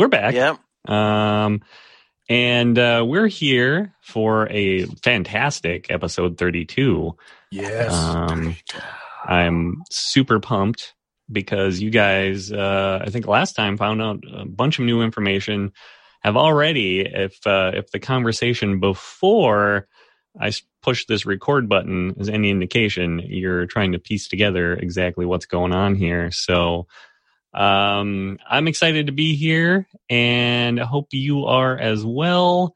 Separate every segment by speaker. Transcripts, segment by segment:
Speaker 1: We're back.
Speaker 2: Yep.
Speaker 1: Um, and uh, we're here for a fantastic episode 32.
Speaker 3: Yes.
Speaker 1: Um, I'm super pumped because you guys, uh, I think last time found out a bunch of new information. Have already, if uh, if the conversation before I push this record button is any indication, you're trying to piece together exactly what's going on here. So um, I'm excited to be here, and I hope you are as well.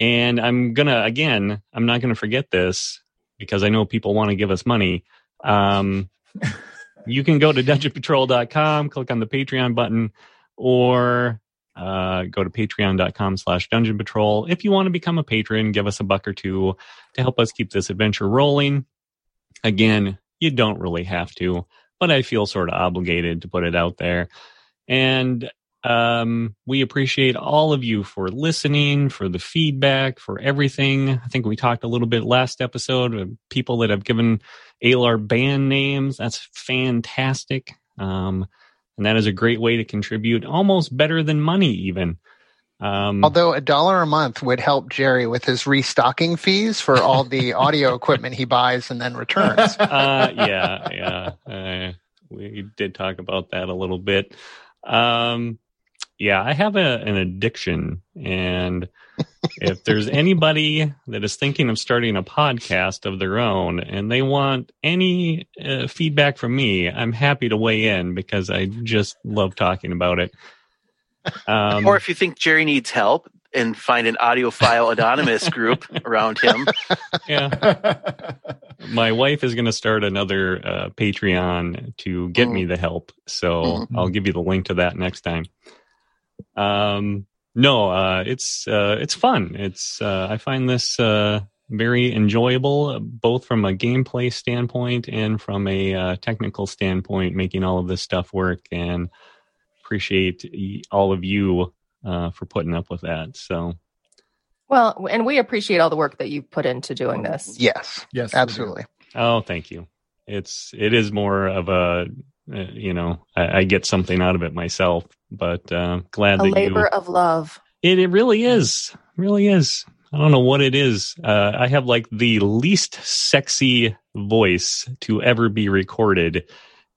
Speaker 1: And I'm gonna again, I'm not gonna forget this because I know people want to give us money. Um, you can go to dungeonpatrol.com, click on the Patreon button, or uh, go to patreon.com slash dungeon patrol. If you want to become a patron, give us a buck or two to help us keep this adventure rolling. Again, you don't really have to, but I feel sort of obligated to put it out there. And um, we appreciate all of you for listening, for the feedback, for everything. I think we talked a little bit last episode of people that have given ALAR band names. That's fantastic. Um, and that is a great way to contribute, almost better than money, even. Um,
Speaker 3: Although a dollar a month would help Jerry with his restocking fees for all the audio equipment he buys and then returns.
Speaker 1: uh, yeah, yeah. Uh, we did talk about that a little bit. Um, yeah, I have a, an addiction, and if there's anybody that is thinking of starting a podcast of their own and they want any uh, feedback from me, I'm happy to weigh in because I just love talking about it. Um,
Speaker 2: or if you think Jerry needs help and find an audiophile anonymous group around him,
Speaker 1: yeah. my wife is going to start another uh, Patreon to get me the help. So
Speaker 2: Mhm.
Speaker 1: I'll give you the link to that next time. Um, no, uh, it's uh, it's fun. It's uh, I find this uh, very enjoyable, both from a gameplay standpoint and from a uh, technical standpoint, making all of this stuff work. And appreciate all of you uh, for putting up with that. So
Speaker 4: Well, and we appreciate all the work that you put into doing this.
Speaker 3: yes,
Speaker 5: Yes,
Speaker 3: absolutely.
Speaker 1: Oh, thank you. It's it is more of a uh, you know I, I get something out of it myself, but uh, glad
Speaker 4: A
Speaker 1: that
Speaker 4: labor
Speaker 1: you.
Speaker 4: of love.
Speaker 1: It it really is, really is. I don't know what it is. Uh, I have like the least sexy voice to ever be recorded,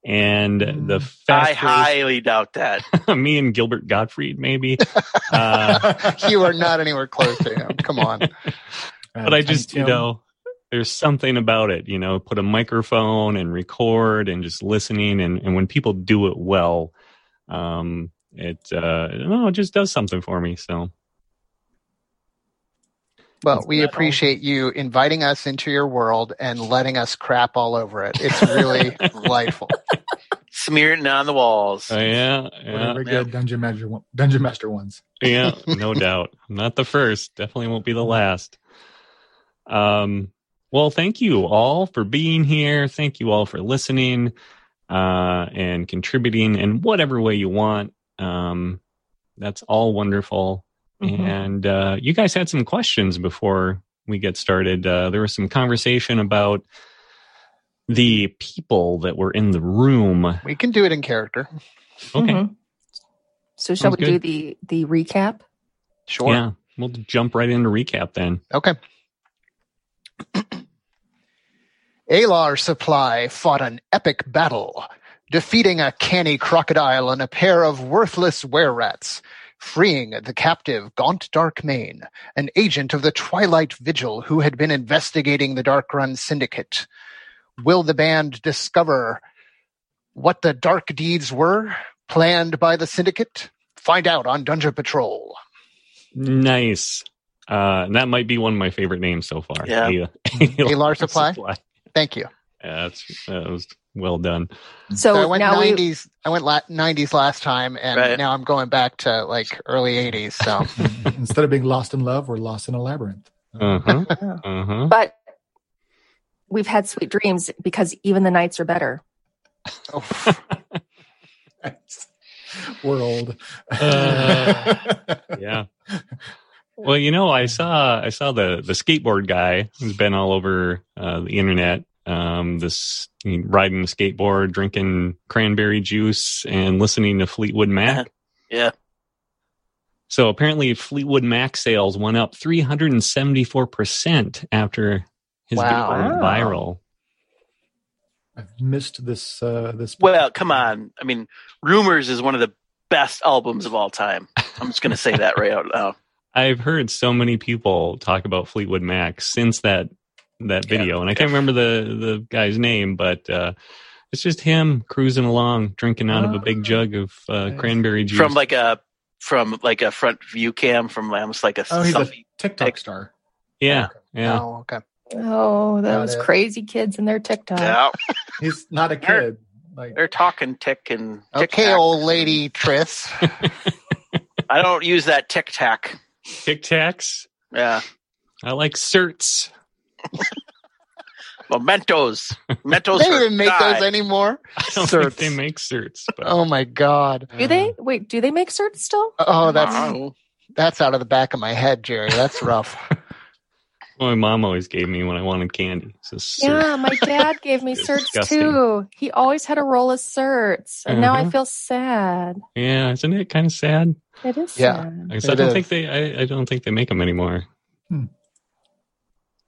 Speaker 1: and the
Speaker 2: fact
Speaker 1: I
Speaker 2: highly doubt that.
Speaker 1: me and Gilbert Gottfried, maybe. uh,
Speaker 3: you are not anywhere close to him. Come on.
Speaker 5: Uh,
Speaker 1: but I just, you know, there's something about it, you know, put a microphone and record and just listening. And, and when people do it well, um, it, uh, no, it just does something for me. So
Speaker 3: Well, we appreciate you inviting us into your world and letting us crap all over it. It's really delightful.
Speaker 2: Smearing it on the walls.
Speaker 1: uh, yeah, yeah,
Speaker 5: Whatever
Speaker 2: yeah.
Speaker 5: good dungeon master one- dungeon master ones.
Speaker 1: yeah, no doubt. Not the first, definitely won't be the last. Um, well, thank you all for being here. Thank you all for listening, uh, and contributing in whatever way you want. Um, that's all wonderful.
Speaker 4: Mhm.
Speaker 1: And uh, you guys had some questions before we get started. Uh, there was some conversation about the people that were in the room.
Speaker 3: We can do it in character.
Speaker 1: Okay,
Speaker 4: Mhm. So shall
Speaker 1: Sounds
Speaker 4: we do the the recap?
Speaker 3: Sure.
Speaker 1: yeah, we'll jump right into recap then.
Speaker 3: Okay. Alar Supply fought an epic battle, defeating a canny crocodile and a pair of worthless were-rats, freeing the captive Gaunt Darkmane, an agent of the Twilight Vigil who had been investigating the Dark Run Syndicate. Will the band discover what the dark deeds were planned by the Syndicate? Find out on Dungeon Patrol.
Speaker 1: Nice. Uh, that might be one of my favorite names so far.
Speaker 2: Yeah.
Speaker 1: A-
Speaker 3: large Supply? Thank you.
Speaker 1: Yeah, that's, that was well done.
Speaker 4: So,
Speaker 3: So I went
Speaker 4: now we
Speaker 3: 90s. I went la- 90s last time, and
Speaker 2: Right.
Speaker 3: now I'm going back to like early 80s. So
Speaker 5: Instead of being lost in love, we're lost in a labyrinth.
Speaker 1: Uh huh. Uh huh.
Speaker 4: but we've had sweet dreams because even the nights are better.
Speaker 3: oh,
Speaker 5: we're old.
Speaker 1: Uh, yeah. Well, you know, I saw I saw the the skateboard guy who's been all over uh, the internet Um, this riding the skateboard, drinking cranberry juice, and listening to Fleetwood Mac.
Speaker 2: Yeah.
Speaker 1: So apparently, Fleetwood Mac sales went up 374% after his
Speaker 3: Wow.
Speaker 1: video went viral.
Speaker 5: I've missed this. Uh, this.
Speaker 2: Well, come on. I mean, Rumors is one of the best albums of all time. I'm just going to say that right out loud.
Speaker 1: I've heard so many people talk about Fleetwood Mac since that that video, and I can't remember the the guy's name, but uh, it's just him cruising along, drinking out of a big
Speaker 5: Ah,
Speaker 1: jug of uh,
Speaker 5: nice.
Speaker 1: cranberry juice.
Speaker 2: From like a from like a front view cam from almost like a
Speaker 5: Oh, he's a
Speaker 2: selfie.
Speaker 5: TikTok star.
Speaker 1: yeah, yeah.
Speaker 3: Oh, okay.
Speaker 4: Oh,
Speaker 5: Got
Speaker 4: those crazy kids and their TikTok.
Speaker 2: Yeah,
Speaker 5: He's not a kid. Like
Speaker 2: they're talking tick and tic
Speaker 3: Okay, old lady Tris.
Speaker 2: I don't use that tic tac.
Speaker 1: Tic Tacs.
Speaker 2: Yeah,
Speaker 1: I like certs.
Speaker 2: mementos. Mementos.
Speaker 3: they don't even make
Speaker 2: die.
Speaker 3: those anymore.
Speaker 1: I don't think
Speaker 3: Certs.
Speaker 1: they make certs. But
Speaker 3: Oh my god.
Speaker 4: Do they? Wait, do they make certs still?
Speaker 3: Oh, that's
Speaker 2: Wow.
Speaker 3: that's out of the back of my head, Jerry. That's rough.
Speaker 1: My mom always gave me when I wanted candy. So.
Speaker 4: Yeah, my dad gave me certs too. He always had a roll of certs, and now I
Speaker 1: Mhm.
Speaker 4: feel sad.
Speaker 1: yeah, isn't it kind of sad?
Speaker 4: It is
Speaker 3: Yeah.
Speaker 4: sad.
Speaker 1: I, I don't
Speaker 3: is.
Speaker 1: think they. I, I don't think they make them anymore.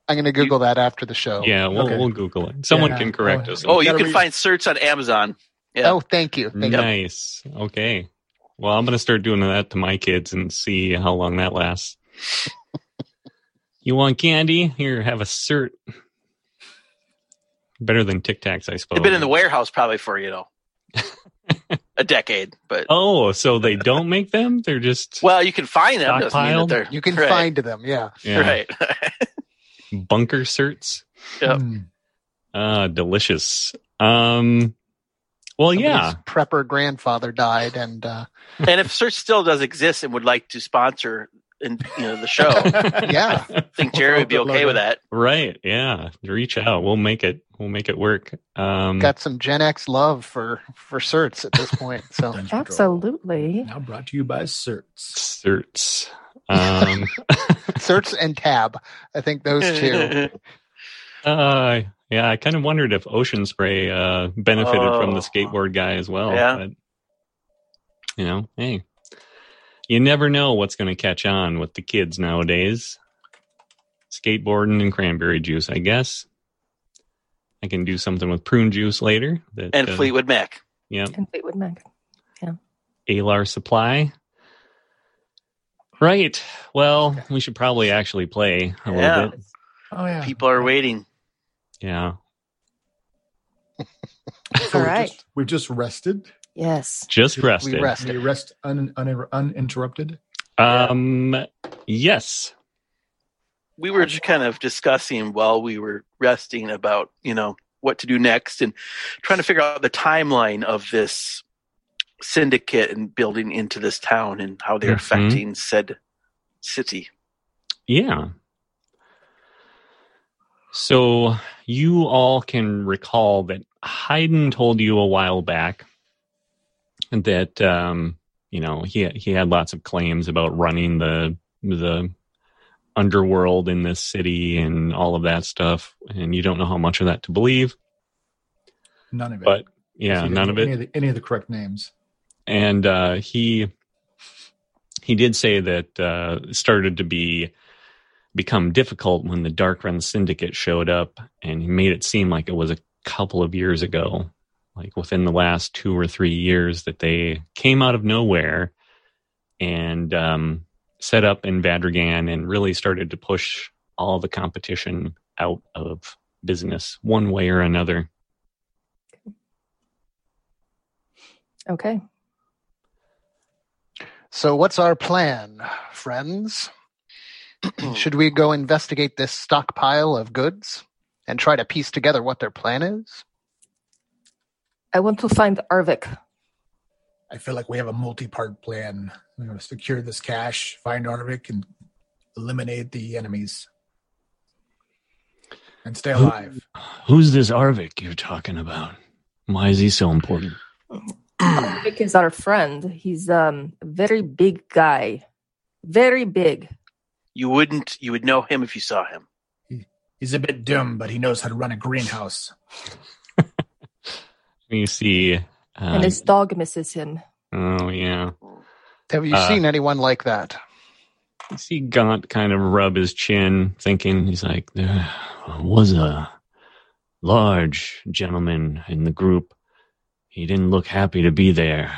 Speaker 3: I'm going to Google that after the show.
Speaker 1: Yeah, we'll
Speaker 5: Okay.
Speaker 1: we'll Google it. Someone
Speaker 5: Yeah.
Speaker 1: can correct
Speaker 5: Oh,
Speaker 1: us.
Speaker 2: Oh, you can
Speaker 5: read-
Speaker 2: find certs on Amazon. Yeah.
Speaker 3: Oh, thank you. Thank you.
Speaker 1: Nice. Okay. Well, I'm going to start doing that to my kids and see how long that lasts. you want candy? Here, have a cert. Better than Tic Tacs, I suppose.
Speaker 2: They've been in the warehouse probably for you know a decade, but
Speaker 1: Oh, so they don't make them? They're just
Speaker 2: well, you can find them. Doesn't mean that they're
Speaker 3: You can
Speaker 2: right,
Speaker 3: find them. Yeah.
Speaker 1: yeah,
Speaker 2: right.
Speaker 1: bunker certs.
Speaker 2: Yep.
Speaker 1: Ah, delicious. Um, well, yeah.
Speaker 3: Prepper grandfather died, and uh,
Speaker 2: and if Certs still does exist and would like to sponsor, in, you know, the show,
Speaker 3: yeah,
Speaker 2: I think Jerry would be okay with that.
Speaker 1: Right. Yeah. Reach out. We'll make it. We'll make it work. Um,
Speaker 3: got some Gen X love for for certs at this point. So
Speaker 4: Absolutely.
Speaker 5: Now brought to you by Certs.
Speaker 1: certs. Um,
Speaker 3: certs and tab, I think those two.
Speaker 1: uh, yeah, I kind of wondered if Ocean Spray uh, benefited from the
Speaker 2: Oh.
Speaker 1: skateboard guy as well.
Speaker 2: Yeah.
Speaker 1: But, you know, hey, you never know what's going to catch on with the kids nowadays. Skateboarding and cranberry juice, I guess. I can do something with prune juice later. That,
Speaker 2: and
Speaker 1: uh,
Speaker 2: Fleetwood Mac.
Speaker 1: Yeah.
Speaker 4: And Fleetwood Mac. Yeah.
Speaker 1: Alar Supply. Right. Well, we should probably actually play a
Speaker 2: Yeah.
Speaker 1: little bit.
Speaker 5: Oh yeah.
Speaker 2: People are waiting.
Speaker 1: Yeah.
Speaker 5: So
Speaker 4: All
Speaker 5: we've. Just, we've just rested.
Speaker 4: Yes.
Speaker 1: Just
Speaker 3: we
Speaker 1: rested.
Speaker 3: rested.
Speaker 5: We rest un, un, uninterrupted.
Speaker 1: Um yes.
Speaker 2: We were just kind of discussing while we were resting about, you know, what to do next and trying to figure out the timeline of this syndicate and building into this town and how they're
Speaker 1: Mhm.
Speaker 2: affecting said city.
Speaker 1: Yeah. So you all can recall that Haydn told you a while back that um, you know he he had lots of claims about running the the underworld in this city and all of that stuff, and you don't know how much of that to believe.
Speaker 5: None of it.
Speaker 1: But yeah, none of it.
Speaker 5: Any of the, any of the correct names.
Speaker 1: and uh, he he did say that uh, it started to be become difficult when the Dark Run Syndicate showed up, and he made it seem like it was a couple of years ago, like within the last two or three years, that they came out of nowhere and um, set up in Vadrigan and really started to push all the competition out of business one way or another.
Speaker 4: Okay.
Speaker 3: So what's our plan, friends? Should we go investigate this stockpile of goods and try to piece together what their plan is?
Speaker 4: I want to find Arvik.
Speaker 5: I feel like we have a multi-part plan. We're going to secure this cache, find Arvik, and eliminate the enemies, and stay alive.
Speaker 1: Who's this Arvik you're talking about? Why is he so important?
Speaker 4: Arvik is our friend. He's um a very big guy. Very big.
Speaker 2: You wouldn't you would know him if you saw him.
Speaker 5: He's a bit dumb, but he knows how to run a greenhouse.
Speaker 1: You see,
Speaker 4: and
Speaker 1: um,
Speaker 4: his dog misses him.
Speaker 1: oh yeah,
Speaker 3: Have you
Speaker 1: Uh,
Speaker 3: seen anyone like that?
Speaker 1: you see Gaunt kind of rub his chin, thinking he's like, there was a large gentleman in the group. He didn't look happy to be there.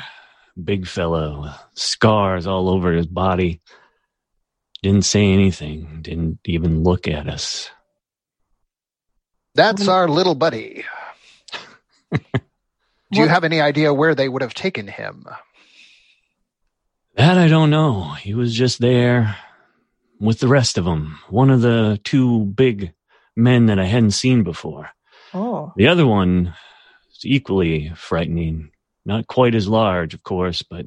Speaker 1: Big fellow, scars all over his body. Didn't say anything. Didn't even look at us.
Speaker 3: That's our little buddy. Do you have any idea where they would have taken him?
Speaker 1: That I don't know. He was just there with the rest of them. One of the two big men that I hadn't seen before.
Speaker 4: Oh,
Speaker 1: The other one is equally frightening. Not quite as large, of course, but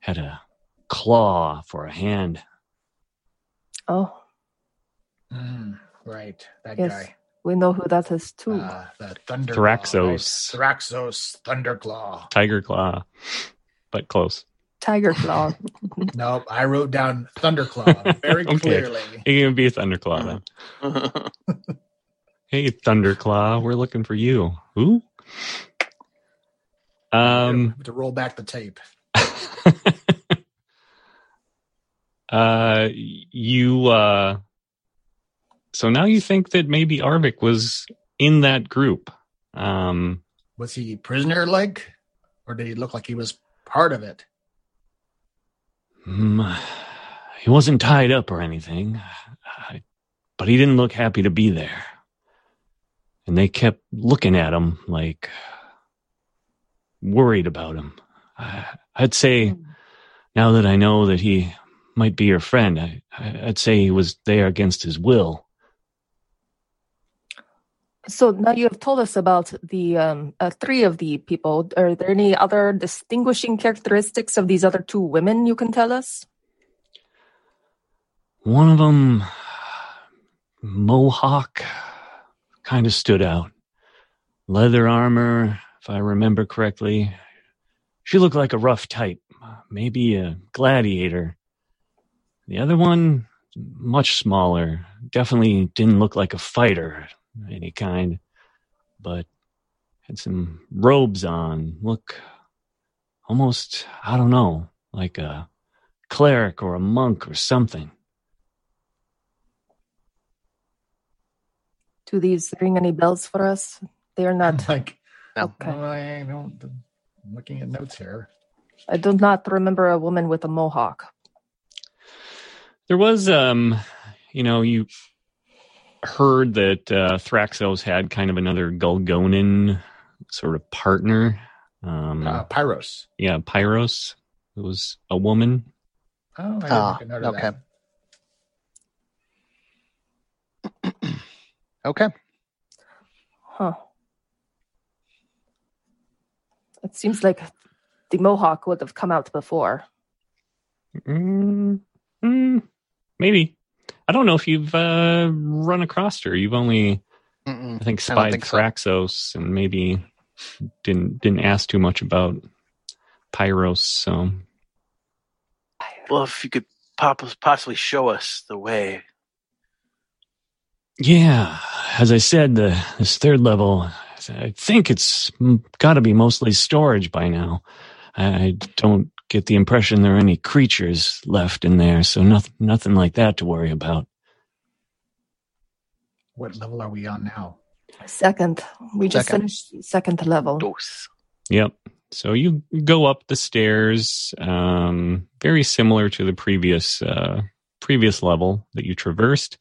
Speaker 1: had a claw for a hand.
Speaker 4: oh,
Speaker 5: Mm, right, that
Speaker 4: Yes.
Speaker 5: guy.
Speaker 4: We know who that is too.
Speaker 5: Uh, the Thunder
Speaker 1: Thraxos.
Speaker 5: Right? Thraxos, Thunderclaw.
Speaker 1: Tiger claw, but close.
Speaker 4: Tiger Claw.
Speaker 5: nope, I wrote down Thunderclaw very
Speaker 1: Okay.
Speaker 5: clearly.
Speaker 1: He can be a Thunderclaw then. Hey, Thunderclaw, we're looking for you. Who? Um,
Speaker 5: to roll back the tape.
Speaker 1: uh, you, uh, so now you think that maybe Arvik was in that group. Um,
Speaker 5: Was he prisoner like, or did he look like he was part of it?
Speaker 1: mm, he wasn't tied up or anything, but he didn't look happy to be there. And they kept looking at him like worried about him. I, I'd say now that I know that he might be your friend, I, I- I'd say he was there against his will.
Speaker 4: So now you have told us about the um, uh, three of the people. Are there any other distinguishing characteristics of these other two women you can tell us?
Speaker 1: One of them, Mohawk, kind of stood out. Leather armor, if I remember correctly. She looked like a rough type, maybe a gladiator. The other one, much smaller, definitely didn't look like a fighter any kind, but had some robes on. Look almost, I don't know, like a cleric or a monk or something.
Speaker 4: Do these ring any bells for us? They are not.
Speaker 5: like,
Speaker 3: No.
Speaker 4: Okay.
Speaker 5: I don't. I'm looking at notes here.
Speaker 4: I do not remember a woman with a mohawk.
Speaker 1: There was, um, you know, you heard that uh, Thraxos had kind of another Gulgonin sort of partner. Um,
Speaker 5: Uh, Pyros.
Speaker 1: yeah, Pyros. It was a woman.
Speaker 5: Oh, I didn't
Speaker 3: Ah,
Speaker 5: make a note of
Speaker 3: okay.
Speaker 5: that.
Speaker 3: Okay.
Speaker 4: Huh. It seems like the mohawk would have come out before.
Speaker 1: Mm, mm, maybe. I don't know if you've uh, run across her. You've only,
Speaker 3: Mm-mm.
Speaker 1: I think,
Speaker 3: I don't
Speaker 1: spied
Speaker 3: think so.
Speaker 1: And maybe didn't didn't ask too much about Pyros. So
Speaker 2: well, if you could pop- possibly show us the way.
Speaker 1: Yeah, as I said, the this third level, I think it's got to be mostly storage by now. I, I don't get the impression there are any creatures left in there, so nothing, nothing like that to worry about.
Speaker 5: What level are we on now?
Speaker 4: Second, we just finished second level.
Speaker 2: Dose.
Speaker 1: Yep. So you go up the stairs, um, very similar to the previous uh, previous level that you traversed,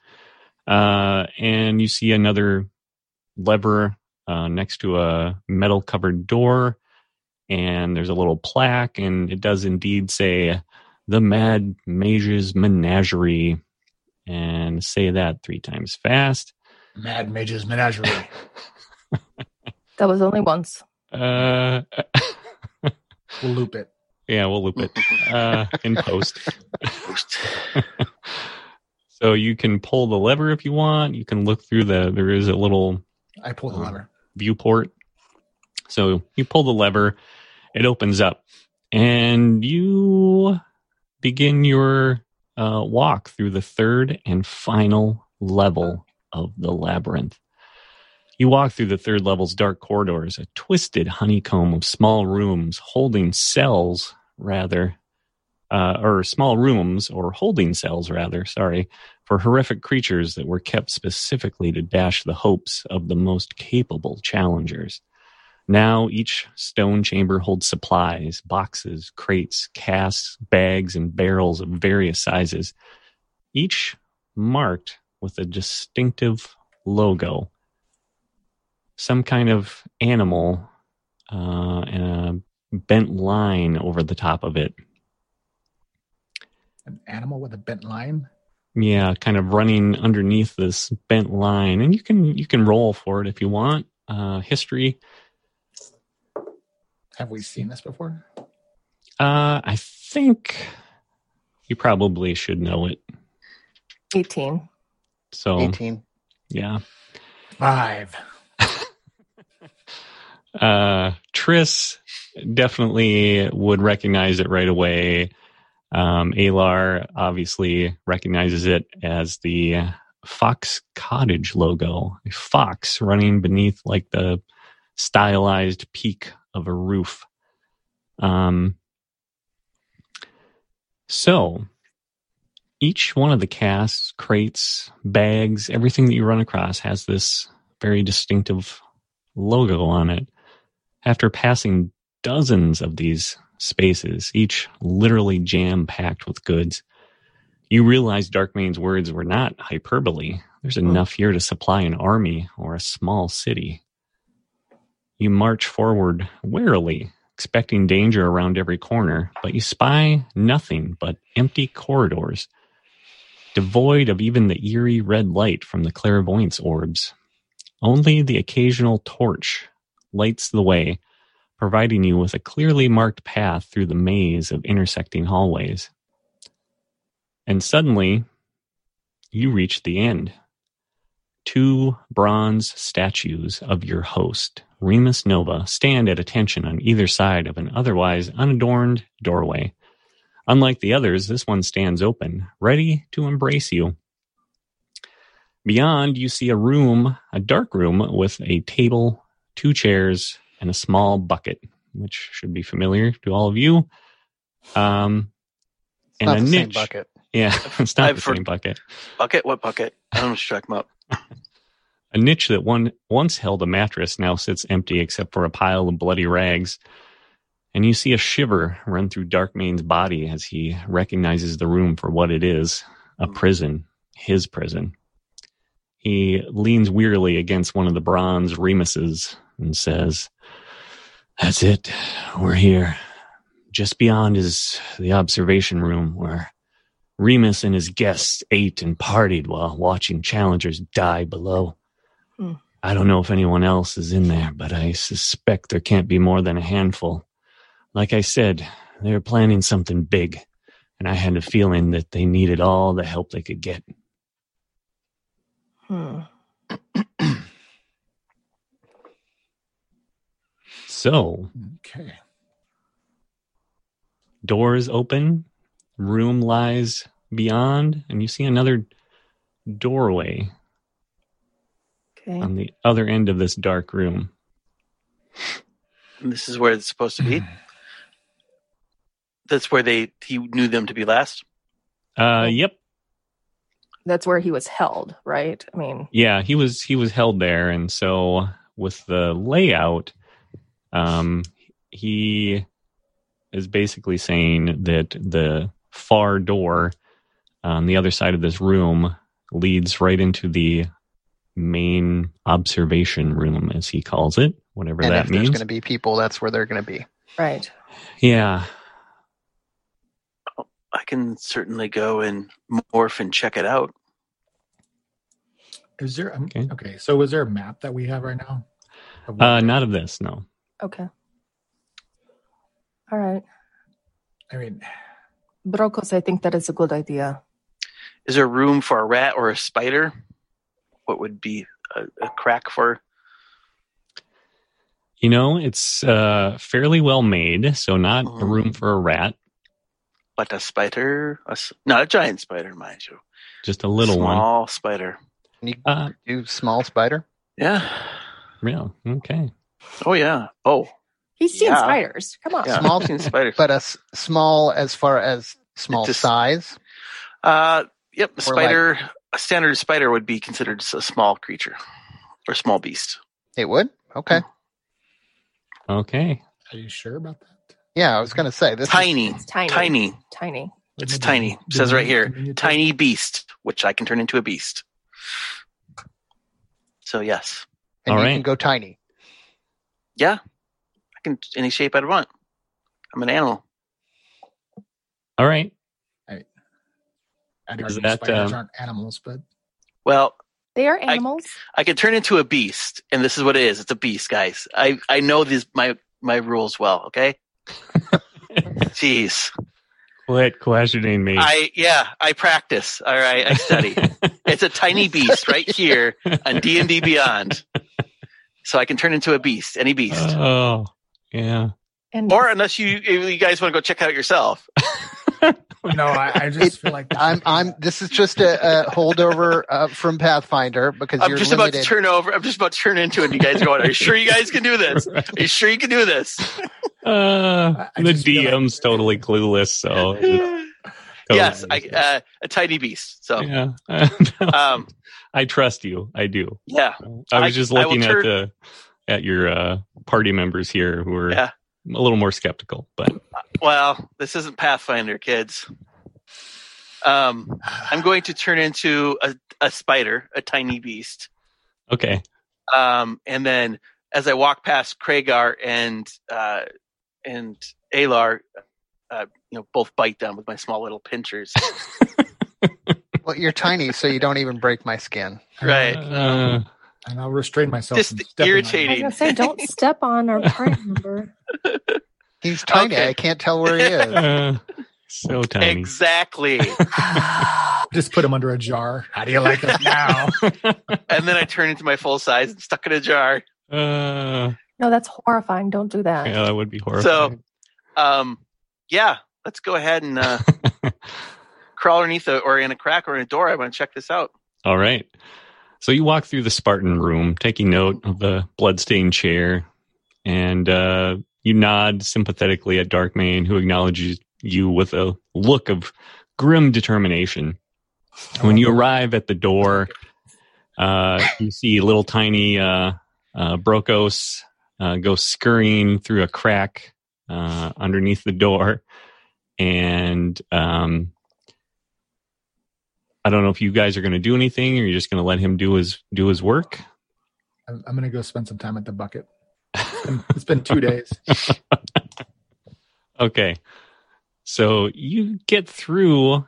Speaker 1: uh, and you see another lever uh, next to a metal covered door, and there's a little plaque, and it does indeed say the Mad Mage's Menagerie, and say that three times fast.
Speaker 5: Mad Mage's Menagerie.
Speaker 4: That was only once.
Speaker 1: Uh,
Speaker 5: we'll loop it.
Speaker 1: yeah, we'll loop it uh, in post.
Speaker 2: Post.
Speaker 1: So you can pull the lever if you want. You can look through the. There is a little
Speaker 5: I pull the
Speaker 1: Uh,
Speaker 5: lever.
Speaker 1: viewport. So you pull the lever, it opens up, and you begin your uh, walk through the third and final level of the labyrinth. You walk through the third level's dark corridors, a twisted honeycomb of small rooms holding cells, rather, uh, or small rooms or holding cells, rather, sorry, for horrific creatures that were kept specifically to dash the hopes of the most capable challengers. Now each stone chamber holds supplies, boxes, crates, casks, bags, and barrels of various sizes, each marked with a distinctive logo. Some kind of animal uh, and a bent line over the top of it.
Speaker 5: An animal with a bent line?
Speaker 1: Yeah, kind of running underneath this bent line. And you can you can roll for it if you want. Uh, history
Speaker 5: have we seen this before?
Speaker 1: Uh, I think you probably should know it.
Speaker 4: 18.
Speaker 1: So
Speaker 3: 18.
Speaker 1: Yeah.
Speaker 5: Five.
Speaker 1: uh, Triss definitely would recognize it right away. Um, Alar obviously recognizes it as the Fox Cottage logo, a fox running beneath like the stylized peak of a roof. Um, so each one of the casts, crates, bags, everything that you run across has this very distinctive logo on it. After passing dozens of these spaces, each literally jam packed with goods, you realize Darkmane's words were not hyperbole. There's enough here to supply an army or a small city. You march forward warily, expecting danger around every corner, but you spy nothing but empty corridors, devoid of even the eerie red light from the clairvoyance orbs. Only the occasional torch lights the way, providing you with a clearly marked path through the maze of intersecting hallways. And suddenly, you reach the end. Two bronze statues of your host Remus Nova stand at attention on either side of an otherwise unadorned doorway. Unlike the others, this one stands open, ready to embrace you. Beyond, you see a room, a dark room with a table, two chairs, and a small bucket, which should be familiar to all of you. Um, and a niche.
Speaker 3: bucket.
Speaker 1: Yeah, it's not
Speaker 2: I've
Speaker 1: the same bucket.
Speaker 2: Bucket? What bucket? I don't know. Strike them up.
Speaker 1: A niche that one once held a mattress now sits empty except for a pile of bloody rags. And you see a shiver run through Darkmane's body as he recognizes the room for what it is a hmm. prison, his prison. He leans wearily against one of the bronze Remuses and says, That's it. We're here. Just beyond is the observation room where Remus and his guests ate and partied while watching challengers die below.
Speaker 4: Hmm.
Speaker 1: I don't know if anyone else is in there, but I suspect there can't be more than a handful. Like I said, they were planning something big, and I had a feeling that they needed all the help they could get.
Speaker 4: Hmm.
Speaker 1: So,
Speaker 5: Okay.
Speaker 1: doors open, room lies beyond, and you see another doorway
Speaker 4: Okay.
Speaker 1: on the other end of this dark room.
Speaker 2: And this is where it's supposed to be. That's where they he knew them to be last.
Speaker 1: Uh, yep,
Speaker 4: That's where he was held, right? I mean,
Speaker 1: yeah, he was he was held there, and so with the layout, um, he is basically saying that the far door on the other side of this room leads right into the main observation room, as he calls it, whatever
Speaker 3: And
Speaker 1: that
Speaker 3: if there's going to be people, that's where they're going to be.
Speaker 4: right.
Speaker 1: Yeah,
Speaker 2: I can certainly go and morph and check it out.
Speaker 5: Is there um,
Speaker 1: Okay.
Speaker 5: okay. So is there a map that we have right now? Of
Speaker 1: uh, not of this, no.
Speaker 4: Okay. All right.
Speaker 5: I mean,
Speaker 4: Brokos, I think that is a good idea.
Speaker 2: Is there room for a rat or a spider? What would be a, a crack for?
Speaker 1: You know, it's uh, fairly well made, so not a
Speaker 2: Mhm.
Speaker 1: room for a rat,
Speaker 2: But a spider, a s not a giant spider, mind you.
Speaker 1: just a little one.
Speaker 2: Small spider.
Speaker 1: Uh,
Speaker 3: Do small spider.
Speaker 2: Yeah.
Speaker 1: real. Okay.
Speaker 2: Oh yeah. Oh
Speaker 4: He's seen
Speaker 2: Yeah.
Speaker 4: spiders. Come on.
Speaker 2: yeah.
Speaker 3: Small-
Speaker 2: Seen spiders.
Speaker 3: But a s- small as far as small
Speaker 2: Just-
Speaker 3: size.
Speaker 2: Uh, yep. A
Speaker 3: Or
Speaker 2: spider, a standard spider would be considered a small creature or small beast.
Speaker 3: It would. Okay.
Speaker 1: Okay.
Speaker 5: Are you sure about that?
Speaker 3: Yeah, I was going to say this.
Speaker 2: Tiny,
Speaker 4: It's tiny.
Speaker 2: tiny.
Speaker 4: Tiny.
Speaker 2: It's tiny. It says right here, tiny beast, which I can turn into a beast. So yes,
Speaker 3: and
Speaker 1: All
Speaker 3: you
Speaker 1: right.
Speaker 3: can go tiny.
Speaker 2: yeah, I can any shape I want. I'm an animal.
Speaker 1: All right.
Speaker 5: I'd
Speaker 1: Is
Speaker 5: argue
Speaker 1: that,
Speaker 5: spiders
Speaker 1: um,
Speaker 5: aren't animals, but
Speaker 2: Well,
Speaker 4: They are animals.
Speaker 2: I can turn into a beast, and this is what it is. It's a beast, guys. I I know these my my rules well. Okay. Jeez.
Speaker 1: Quit questioning me.
Speaker 2: I yeah, I practice. All right, I study. it's a tiny beast right here on D and D Beyond. So I can turn into a beast, any beast.
Speaker 1: oh, yeah.
Speaker 4: and
Speaker 2: or unless you you guys want to go check out yourself.
Speaker 5: no, I, I just feel like this
Speaker 3: I'm.
Speaker 5: is-
Speaker 3: I'm. This is just a, a holdover uh, from Pathfinder because
Speaker 2: I'm
Speaker 3: you're
Speaker 2: just
Speaker 3: limited.
Speaker 2: about to turn over. I'm just about to turn into it. And you guys going? Are you sure you guys can do this? Are you sure you can do this?
Speaker 1: Uh, the
Speaker 5: just feel like-
Speaker 1: DM's totally clueless, so
Speaker 2: yes, I, uh, a tiny beast. So
Speaker 1: yeah.
Speaker 2: um,
Speaker 1: I trust you. I do.
Speaker 2: yeah,
Speaker 1: I was
Speaker 2: I-
Speaker 1: just
Speaker 2: I will
Speaker 1: looking at
Speaker 2: turn-
Speaker 1: the at your uh, party members here who are
Speaker 2: Yeah.
Speaker 1: a little more skeptical, but
Speaker 2: well, this isn't Pathfinder, kids. Um, I'm going to turn into a, a spider, a tiny beast.
Speaker 1: okay.
Speaker 2: Um, and then as I walk past Kragar and uh, and Alar, uh, you know, both bite them with my small little pinchers.
Speaker 3: well, you're tiny, so you don't even break my skin.
Speaker 2: right.
Speaker 1: Uh,
Speaker 5: and I'll restrain myself.
Speaker 2: Just
Speaker 5: from stepping on
Speaker 4: I
Speaker 2: irritating.
Speaker 4: was say, don't step on our party member.
Speaker 3: He's tiny.
Speaker 2: Okay.
Speaker 3: I can't tell where he is.
Speaker 1: uh, so tiny.
Speaker 2: Exactly.
Speaker 5: Just put him under a jar. How do you like us now?
Speaker 2: and then I turn into my full size and stuck in a jar.
Speaker 1: Uh,
Speaker 4: No, that's horrifying. Don't do that.
Speaker 1: yeah, that would be horrifying.
Speaker 2: So, um, yeah, let's go ahead and uh, crawl underneath a, or in a crack or in a door. I want to check this out.
Speaker 1: All right. So you walk through the Spartan room, taking note of the bloodstained chair, and uh, you nod sympathetically at Darkmane, who acknowledges you with a look of grim determination. When you arrive at the door, uh, you see little tiny uh, uh, Brokos uh, go scurrying through a crack uh, underneath the door, and um, I don't know if you guys are going to do anything, or you're just going to let him do his do his work.
Speaker 5: I'm, I'm going to go spend some time at the bucket. It's been, it's been two days.
Speaker 1: Okay, so you get through.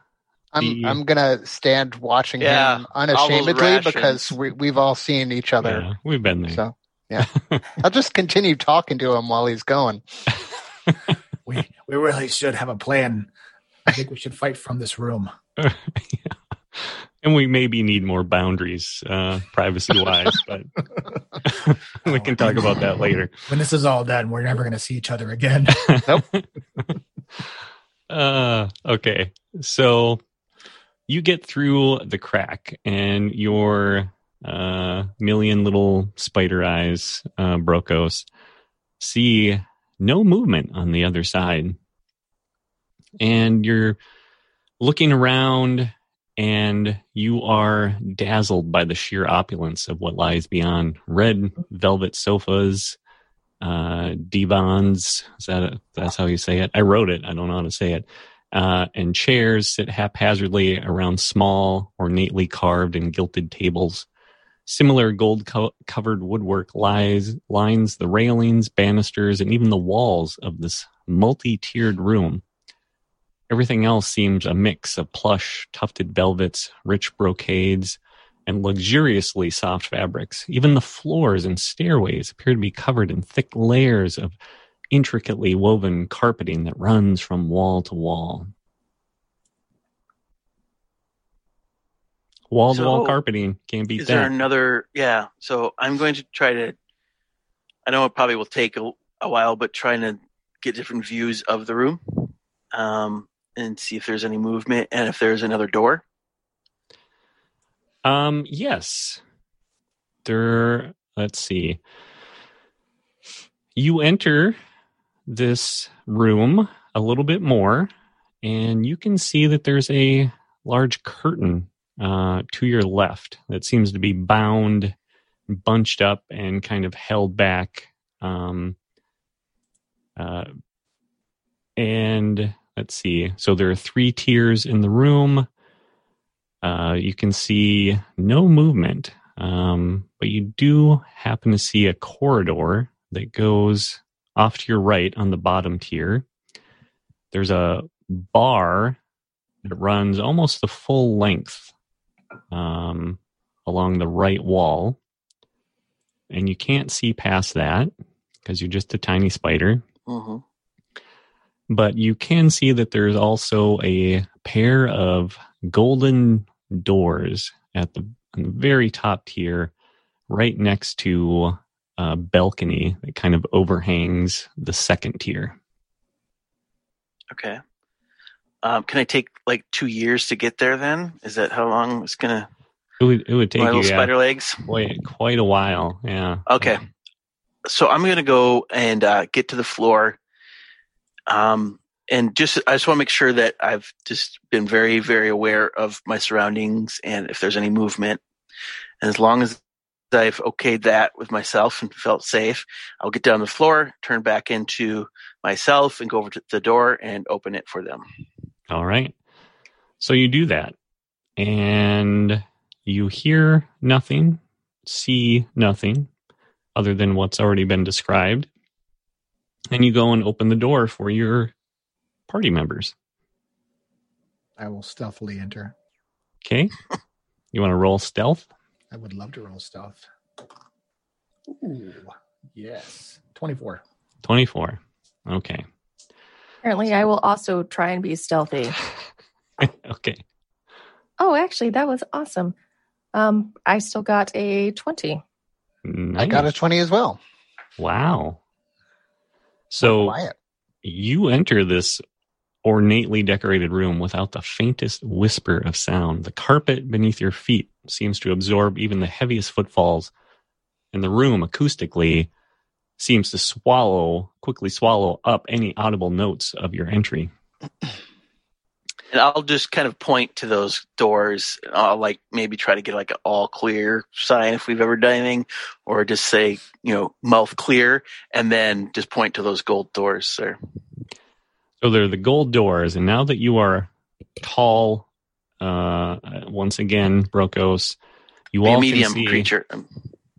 Speaker 3: I'm.
Speaker 1: The-
Speaker 3: I'm gonna stand watching
Speaker 2: Yeah,
Speaker 3: him unashamedly because we, we've all seen each other.
Speaker 1: Yeah, we've been there.
Speaker 3: So yeah, I'll just continue talking to him while he's going.
Speaker 5: We we really should have a plan. I think we should fight from this room.
Speaker 1: And we maybe need more boundaries, uh, privacy wise, but we can talk about that later.
Speaker 5: When this is all done, we're never going to see each other again.
Speaker 1: Uh, okay. So you get through the crack and your uh, million little spider eyes, uh, Brokos, see no movement on the other side. And you're looking around and you are dazzled by the sheer opulence of what lies beyond red velvet sofas, uh, divans. Is that a, that's how you say it? I wrote it. I don't know how to say it. Uh, and chairs sit haphazardly around small, ornately carved and gilded tables. Similar gold co- covered woodwork lies, lines the railings, banisters, and even the walls of this multi tiered room. Everything else seems a mix of plush, tufted velvets, rich brocades, and luxuriously soft fabrics. Even the floors and stairways appear to be covered in thick layers of intricately woven carpeting that runs from wall to wall. Wall to wall carpeting can't beat
Speaker 2: Is there another? Yeah. So I'm going to try to. I know it probably will take a, a while, but trying to get different views of the room, um, and see if there's any movement and if there's another door.
Speaker 1: Um, yes. There, let's see. You enter this room a little bit more, and you can see that there's a large curtain uh, to your left that seems to be bound, bunched up, and kind of held back. Um, uh, and let's see. So there are three tiers in the room. Uh, you can see no movement, um, but you do happen to see a corridor that goes off to your right on the bottom tier. There's a bar that runs almost the full length um, along the right wall. And you can't see past that because you're just a tiny spider.
Speaker 2: Mhm.
Speaker 1: But you can see that there's also a pair of golden doors at the, on the very top tier, right next to a balcony that kind of overhangs the second tier.
Speaker 2: Okay. Um, can I take like two years to get there? Then is that how long it's gonna?
Speaker 1: It would, it would take
Speaker 2: My
Speaker 1: you
Speaker 2: little
Speaker 1: yeah,
Speaker 2: spider legs.
Speaker 1: quite, quite a while. Yeah.
Speaker 2: Okay. So I'm gonna go and uh, get to the floor. Um, and just I just want to make sure that I've just been very very aware of my surroundings and if there's any movement. And as long as I've okayed that with myself and felt safe, I'll get down the floor, turn back into myself, and go over to the door and open it for them.
Speaker 1: All right. So you do that, and you hear nothing, see nothing other than what's already been described. And you go and open the door for your party members.
Speaker 5: I will stealthily enter.
Speaker 1: Okay. You want to roll stealth?
Speaker 5: I would love to roll stealth. Ooh, yes. 24.
Speaker 1: 24. Okay.
Speaker 4: Apparently, I will also try and be stealthy.
Speaker 1: okay.
Speaker 4: Oh, actually, that was awesome. Um, I still got a 20.
Speaker 3: I got a 20 as well.
Speaker 1: Wow. So you enter this ornately decorated room without the faintest whisper of sound. The carpet beneath your feet seems to absorb even the heaviest footfalls, and the room acoustically seems to swallow, quickly swallow up any audible notes of your entry.
Speaker 2: And I'll just kind of point to those doors. I'll like maybe try to get like an all clear sign if we've ever done anything, or just say, you know, mouth clear, and then just point to those gold doors there.
Speaker 1: So they're the gold doors, and now that you are tall, uh, once again, Brokos, you
Speaker 2: Be
Speaker 1: all
Speaker 2: a medium
Speaker 1: see,
Speaker 2: creature.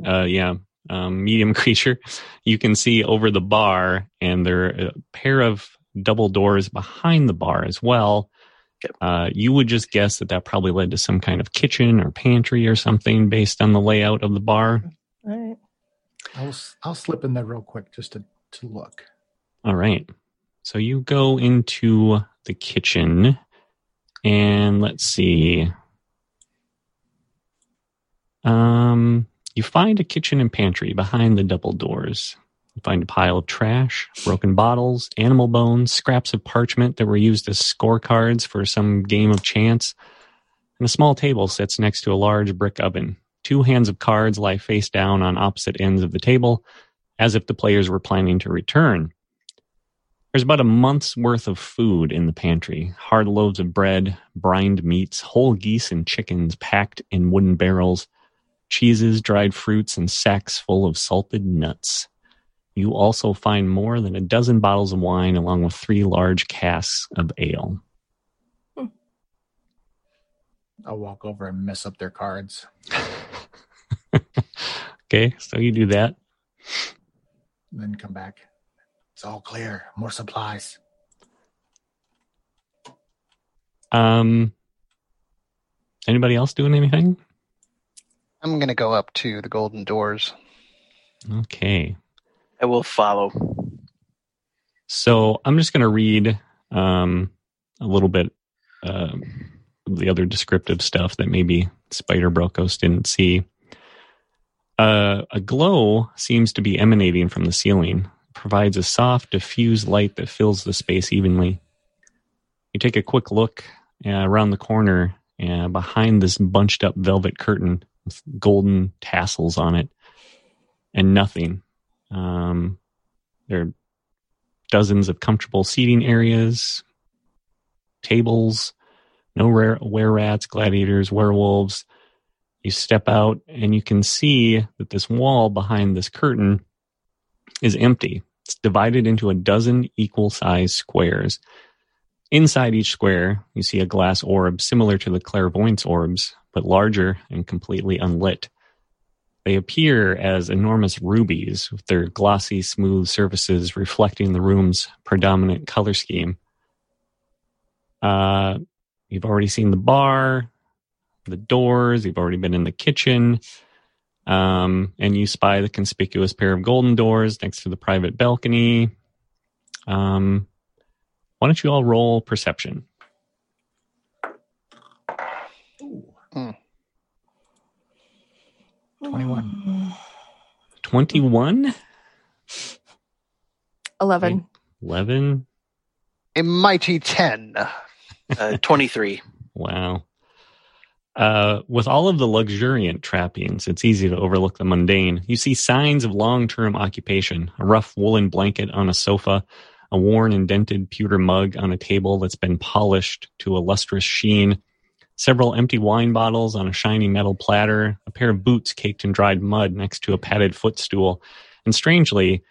Speaker 1: Uh, yeah, um, medium creature. You can see over the bar, and there are a pair of double doors behind the bar as well.
Speaker 2: Yep.
Speaker 1: Uh, you would just guess that that probably led to some kind of kitchen or pantry or something based on the layout of the bar.
Speaker 4: All right.
Speaker 5: I'll, s- I'll slip in there real quick just to, to look.
Speaker 1: All right. So you go into the kitchen and let's see. Um, you find a kitchen and pantry behind the double doors. You find a pile of trash, broken bottles, animal bones, scraps of parchment that were used as scorecards for some game of chance, and a small table sits next to a large brick oven. Two hands of cards lie face down on opposite ends of the table, as if the players were planning to return. There's about a month's worth of food in the pantry hard loaves of bread, brined meats, whole geese and chickens packed in wooden barrels, cheeses, dried fruits, and sacks full of salted nuts. You also find more than a dozen bottles of wine, along with three large casks of ale.
Speaker 5: I'll walk over and mess up their cards.
Speaker 1: Okay, so you do that.
Speaker 5: and then come back. It's all clear. More supplies.
Speaker 1: Um, anybody else doing anything?
Speaker 3: I'm going to go up to the golden doors.
Speaker 1: Okay.
Speaker 2: I will follow.
Speaker 1: So I'm just going to read um, a little bit of the other descriptive stuff that maybe Spider Brokos didn't see. Uh, a glow seems to be emanating from the ceiling, provides a soft, diffuse light that fills the space evenly. You take a quick look uh, around the corner, and behind this bunched up velvet curtain with golden tassels on it and nothing. Um, there are dozens of comfortable seating areas, tables, no rare were rats, gladiators, werewolves. You step out and you can see that this wall behind this curtain is empty. It's divided into a dozen equal sized squares. Inside each square, you see a glass orb similar to the clairvoyance orbs, but larger and completely unlit. They appear as enormous rubies with their glossy, smooth surfaces reflecting the room's predominant color scheme. Uh, you've already seen the bar, the doors, you've already been in the kitchen, um, and you spy the conspicuous pair of golden doors next to the private balcony. Um, why don't you all roll perception?
Speaker 5: 21.
Speaker 1: 21?
Speaker 4: 11.
Speaker 1: 11?
Speaker 3: A mighty 10.
Speaker 2: Uh, 23.
Speaker 1: Wow. Uh, with all of the luxuriant trappings, it's easy to overlook the mundane. You see signs of long term occupation a rough woolen blanket on a sofa, a worn and dented pewter mug on a table that's been polished to a lustrous sheen, several empty wine bottles on a shiny metal platter, a pair of boots caked in dried mud next to a padded footstool, and strangely,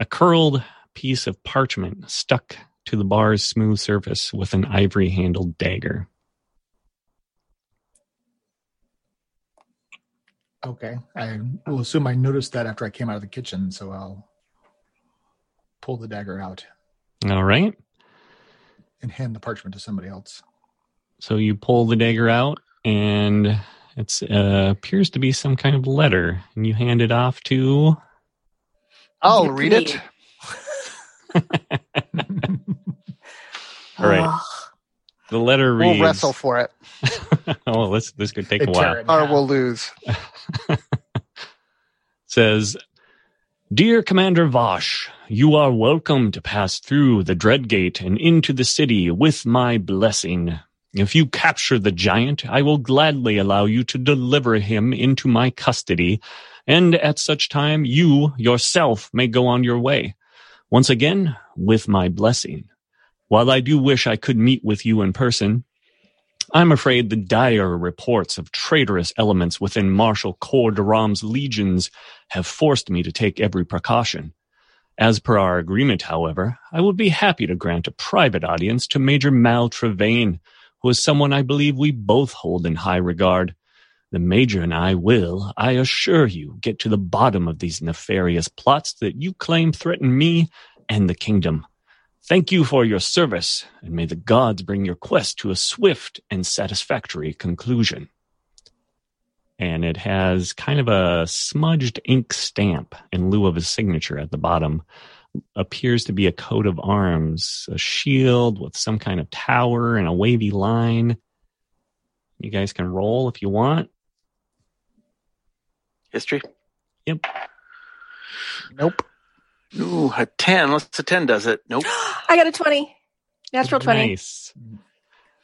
Speaker 1: a curled piece of parchment stuck to the bar's smooth surface with an ivory handled dagger.
Speaker 5: Okay. I will assume I noticed that after I came out of the kitchen, so I'll pull the dagger out
Speaker 1: All right.
Speaker 5: and hand the parchment to somebody else.
Speaker 1: So you pull the dagger out, and it uh, appears to be some kind of letter, and you hand it off to.
Speaker 3: I'll
Speaker 4: Give
Speaker 3: read
Speaker 4: me.
Speaker 3: it.
Speaker 1: All right. The letter reads.
Speaker 3: We'll wrestle for it,
Speaker 1: oh, this this could take
Speaker 5: They
Speaker 1: a while.
Speaker 3: or we'll lose.
Speaker 1: says, Dear Commander Vosh, you are welcome to pass through the Dread Gate and into the city with my blessing. If you capture the giant, I will gladly allow you to deliver him into my custody, and at such time you yourself may go on your way. Once again, with my blessing. While I do wish I could meet with you in person, I'm afraid the dire reports of traitorous elements within Marshal Cor de Ram's legions have forced me to take every precaution. As per our agreement, however, I would be happy to grant a private audience to Major Mal Trevane, who is someone I believe we both hold in high regard. The Major and I will, I assure you, get to the bottom of these nefarious plots that you claim threaten me and the kingdom. Thank you for your service, and may the gods bring your quest to a swift and satisfactory conclusion. And it has kind of a smudged ink stamp in lieu of a signature at the bottom. Appears to be a coat of arms, a shield with some kind of tower and a wavy line. You guys can roll if you want.
Speaker 2: History? Yep.
Speaker 3: Nope.
Speaker 2: Ooh, a 10. Unless a 10 does it. Nope.
Speaker 4: I got a 20. Natural 20.
Speaker 1: Nice.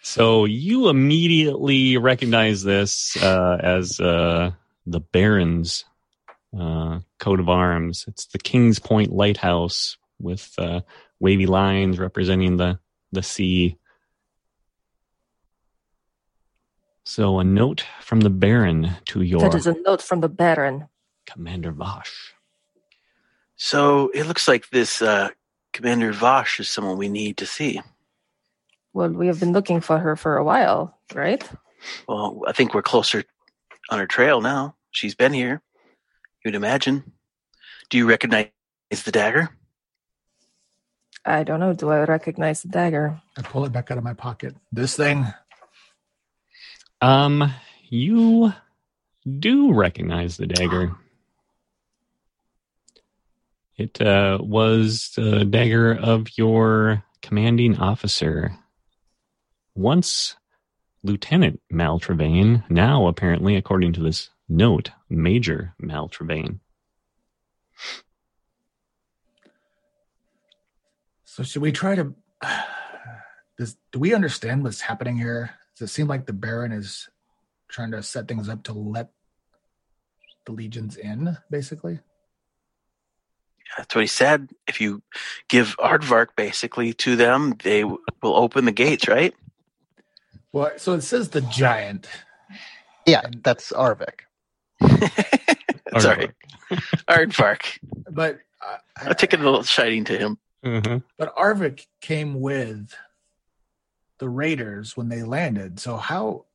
Speaker 1: So you immediately recognize this uh, as uh, the Baron's uh, coat of arms. It's the King's Point Lighthouse with uh, wavy lines representing the the sea. So a note from the Baron to your
Speaker 4: That is a note from the Baron.
Speaker 1: Commander Vosh.
Speaker 2: So it looks like this uh, Commander Vosh is someone we need to see.
Speaker 4: Well, we have been looking for her for a while, right?
Speaker 2: Well, I think we're closer on her trail now. She's been here. You'd imagine. Do you recognize the dagger?
Speaker 4: I don't know. Do I recognize the dagger?
Speaker 5: I pull it back out of my pocket. This thing.
Speaker 1: Um, you do recognize the dagger. It uh, was the dagger of your commanding officer. Once Lieutenant Maltrevane, now apparently, according to this note, Major Maltrevane.
Speaker 5: So should we try to? Does do we understand what's happening here? Does it seem like the Baron is trying to set things up to let the legions in, basically?
Speaker 2: That's what he said. If you give Aardvark basically to them, they will open the gates, right?
Speaker 5: Well, so it says the giant.
Speaker 3: Yeah, that's Arvik.
Speaker 2: Sorry, Aardvark.
Speaker 5: But uh,
Speaker 2: I'll take it a little shining to him.
Speaker 1: Mhm.
Speaker 5: but Arvik came with the Raiders when they landed. So how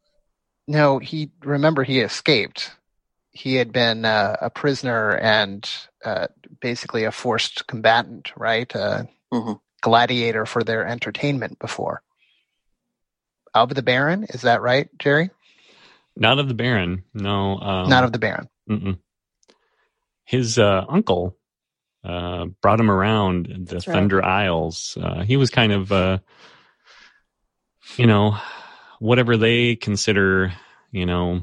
Speaker 3: No, he remember he escaped. He had been uh, a prisoner and uh, basically a forced combatant, right? A
Speaker 2: Mhm.
Speaker 3: gladiator for their entertainment before. Of the Baron, is that right, Jerry?
Speaker 1: Not of the Baron. No. Um,
Speaker 3: Not of the Baron.
Speaker 1: Mm-mm. His uh, uncle uh, brought him around the
Speaker 4: That's right.
Speaker 1: Thunder Isles. Uh, he was kind of, uh, you know, whatever they consider, you know,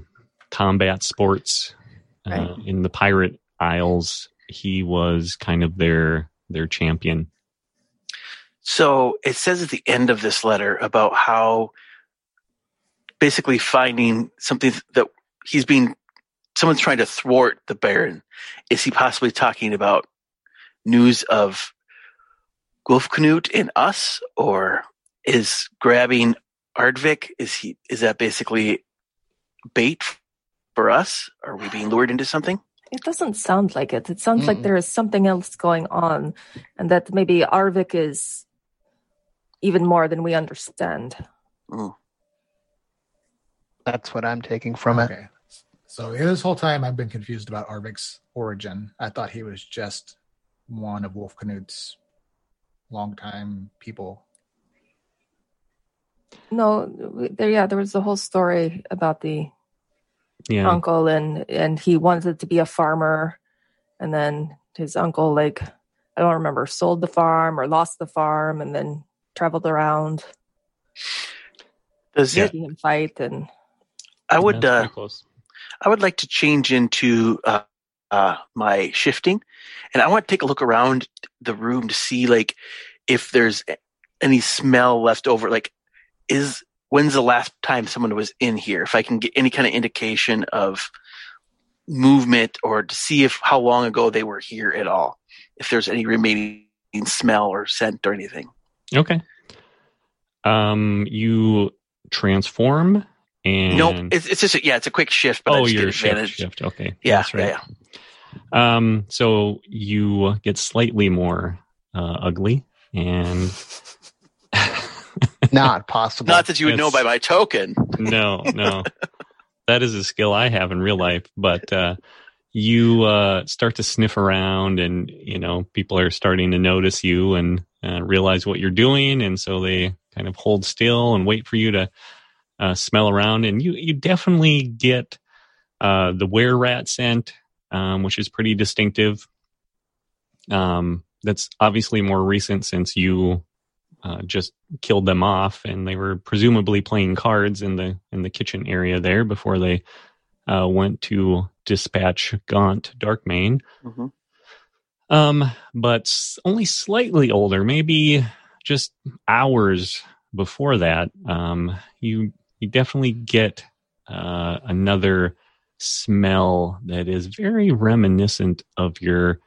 Speaker 1: combat sports uh,
Speaker 4: Right.
Speaker 1: in the Pirate Isles. He was kind of their their champion.
Speaker 2: So it says at the end of this letter about how basically finding something that he's being someone's trying to thwart the Baron. Is he possibly talking about news of Wolfknut and us, or is grabbing Arvik? Is he is that basically bait for us? Are we being lured into something?
Speaker 4: It doesn't sound like it. It sounds like
Speaker 3: Mm-mm.
Speaker 4: there is something else going on, and that maybe Arvik is even more than we understand. Mm.
Speaker 3: That's what I'm taking from it.
Speaker 5: okay. So this whole time I've been confused about Arvik's origin. I thought he was just one of Wolf Knut's longtime people.
Speaker 4: No, there. Yeah, there was a whole story about the
Speaker 1: Yeah.
Speaker 4: uncle, and and he wanted to be a farmer, and then his uncle, like I don't remember, sold the farm or lost the farm, and then traveled around
Speaker 2: Does it?
Speaker 4: making him fight, and
Speaker 2: I would. Uh,
Speaker 1: close.
Speaker 2: I would like to change into uh, uh, my shifting, and I want to take a look around the room to see like if there's any smell left over. Like, is when's the last time someone was in here? If I can get any kind of indication of movement, or to see if how long ago they were here at all. If there's any remaining smell or scent or anything.
Speaker 1: Okay. Um, you transform and
Speaker 2: Nope, it's, it's just a, yeah, it's a quick shift, but I
Speaker 1: oh, your shift,
Speaker 2: advantage.
Speaker 1: shift. Okay.
Speaker 2: Yeah,
Speaker 1: That's right.
Speaker 2: yeah, yeah.
Speaker 1: Um, so you get slightly more uh, ugly, and
Speaker 3: Not possible.
Speaker 2: Not that you would know by my token.
Speaker 1: no, no, that is a skill I have in real life. But uh, you uh, start to sniff around, and you know people are starting to notice you and uh, realize what you're doing, and so they kind of hold still and wait for you to uh, smell around. And you you definitely get uh, the were rat scent, um, which is pretty distinctive. Um, that's obviously more recent since you uh, just killed them off, and they were presumably playing cards in the in the kitchen area there before they uh, went to dispatch Gaunt Darkmane.
Speaker 2: Mhm.
Speaker 1: Um, but only slightly older, maybe just hours before that. Um, you you definitely get uh, another smell that is very reminiscent of your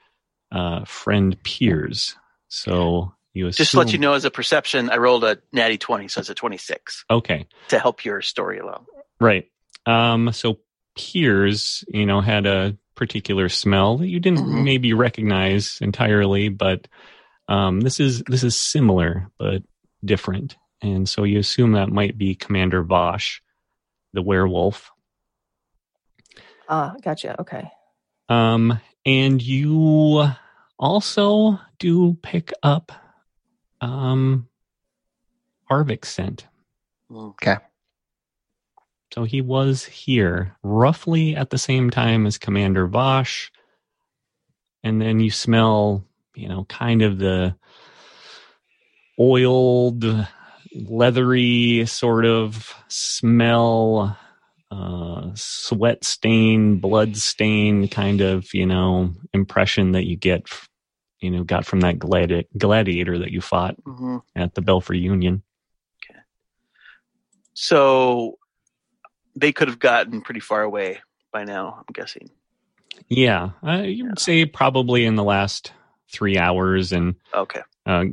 Speaker 1: uh, friend Piers. So you assume,
Speaker 2: Just to let you know, as a perception, I rolled a natty 20, so it's a 26
Speaker 1: Okay,
Speaker 2: to help your story along.
Speaker 1: right. Um, so Piers, you know, had a particular smell that you didn't
Speaker 2: Mhm.
Speaker 1: maybe recognize entirely, but um, this is this is similar but different, and so you assume that might be Commander Vosh, the werewolf.
Speaker 4: ah, gotcha. Okay.
Speaker 1: Um, and you also do pick up um Arvik's scent.
Speaker 2: Okay.
Speaker 1: So he was here roughly at the same time as Commander Vosh. And then you smell, you know, kind of the oiled, leathery sort of smell, uh, sweat stain, blood stain kind of, you know, impression that you get, you know, got from that gladi- gladiator that you fought
Speaker 2: hmm
Speaker 1: at the Belfry Union.
Speaker 2: So they could have gotten pretty far away by now, I'm guessing.
Speaker 1: Yeah, uh, you would say probably in the last three hours, and
Speaker 2: Okay.
Speaker 1: uh,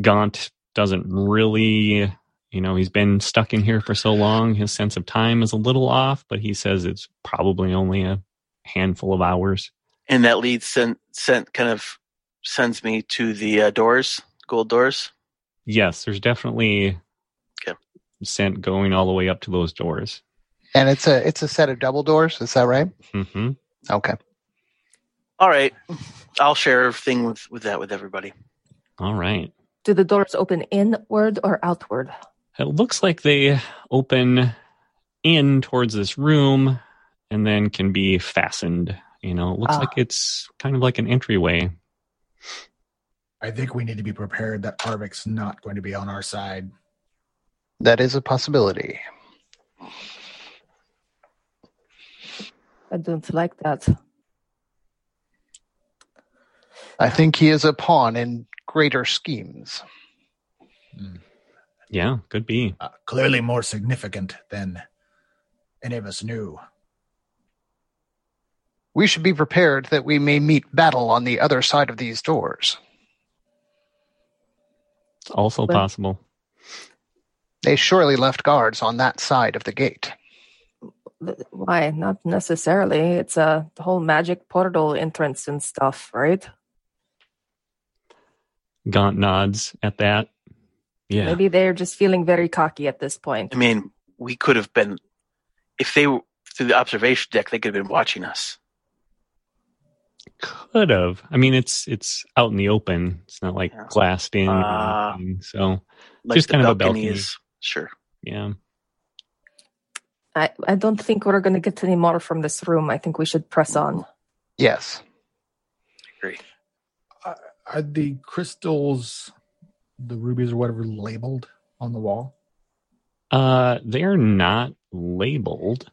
Speaker 1: Gaunt doesn't really, you know, he's been stuck in here for so long. His sense of time is a little off, but he says it's probably only a handful of hours.
Speaker 2: And that lead sent, sent kind of sends me to the uh, doors, gold doors.
Speaker 1: Yes, there's definitely
Speaker 2: Okay.
Speaker 1: scent going all the way up to those doors.
Speaker 3: And it's a it's a set of double doors. Is that right?
Speaker 1: hmm
Speaker 3: Okay.
Speaker 2: All right. I'll share everything with, with that with everybody.
Speaker 1: All right.
Speaker 4: Do the doors open inward or outward?
Speaker 1: It looks like they open in towards this room and then can be fastened. You know, it looks
Speaker 4: Ah.
Speaker 1: like it's kind of like an entryway.
Speaker 5: I think we need to be prepared that Arvik's not going to be on our side.
Speaker 3: That is a possibility.
Speaker 4: I don't like that.
Speaker 3: I think he is a pawn in greater schemes.
Speaker 1: Yeah, could be.
Speaker 5: Uh, clearly more significant than any of us knew.
Speaker 3: We should be prepared that we may meet battle on the other side of these doors.
Speaker 1: It's also
Speaker 4: Well-
Speaker 1: possible.
Speaker 3: They surely left guards on that side of the gate.
Speaker 4: Why? Not necessarily. It's a whole magic portal entrance and stuff, right?
Speaker 1: Gaunt nods at that. Yeah.
Speaker 4: Maybe they're just feeling very cocky at this point.
Speaker 2: I mean, we could have been, if they were through the observation deck, they could have been watching us.
Speaker 1: Could have. I mean, it's it's out in the open. It's not like
Speaker 2: Yeah.
Speaker 1: glassed in. or
Speaker 2: Ah.
Speaker 1: anything. so
Speaker 2: Like
Speaker 1: Just
Speaker 2: the
Speaker 1: kind of a
Speaker 2: balcony
Speaker 1: balcony.
Speaker 2: Sure.
Speaker 1: yeah.
Speaker 4: I, I don't think we're going to get any more from this room. I think we should press on.
Speaker 3: Yes.
Speaker 2: Agree.
Speaker 5: Are the crystals, the rubies or whatever, labeled on the wall?
Speaker 1: Uh, they're not labeled.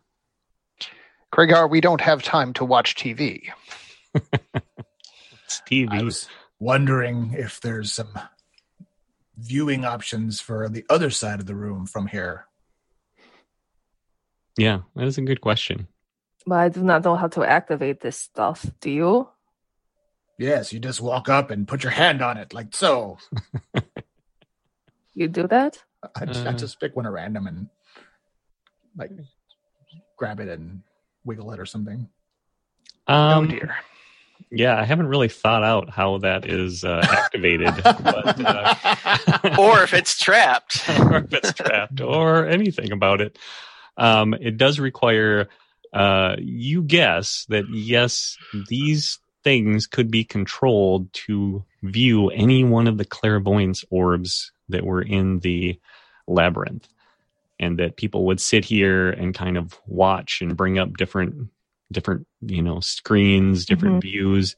Speaker 3: Kragar, we don't have time to watch TV.
Speaker 1: It's TV.
Speaker 5: I was wondering if there's some viewing options for the other side of the room from here.
Speaker 1: Yeah, that is a good question.
Speaker 4: But I do not know how to activate this stuff. Do you?
Speaker 5: Yes, you just walk up and put your hand on it, like so.
Speaker 4: You do that?
Speaker 5: I, I
Speaker 1: Uh.
Speaker 5: just pick one at random and like grab it and wiggle it or something.
Speaker 1: Um,
Speaker 3: oh dear.
Speaker 1: Yeah, I haven't really thought out how that is uh, activated, but uh,
Speaker 2: Or if it's trapped.
Speaker 1: or if it's trapped, or anything about it. Um, it does require uh, you guess that yes, these things could be controlled to view any one of the clairvoyance orbs that were in the labyrinth, and that people would sit here and kind of watch and bring up different different you know screens different views.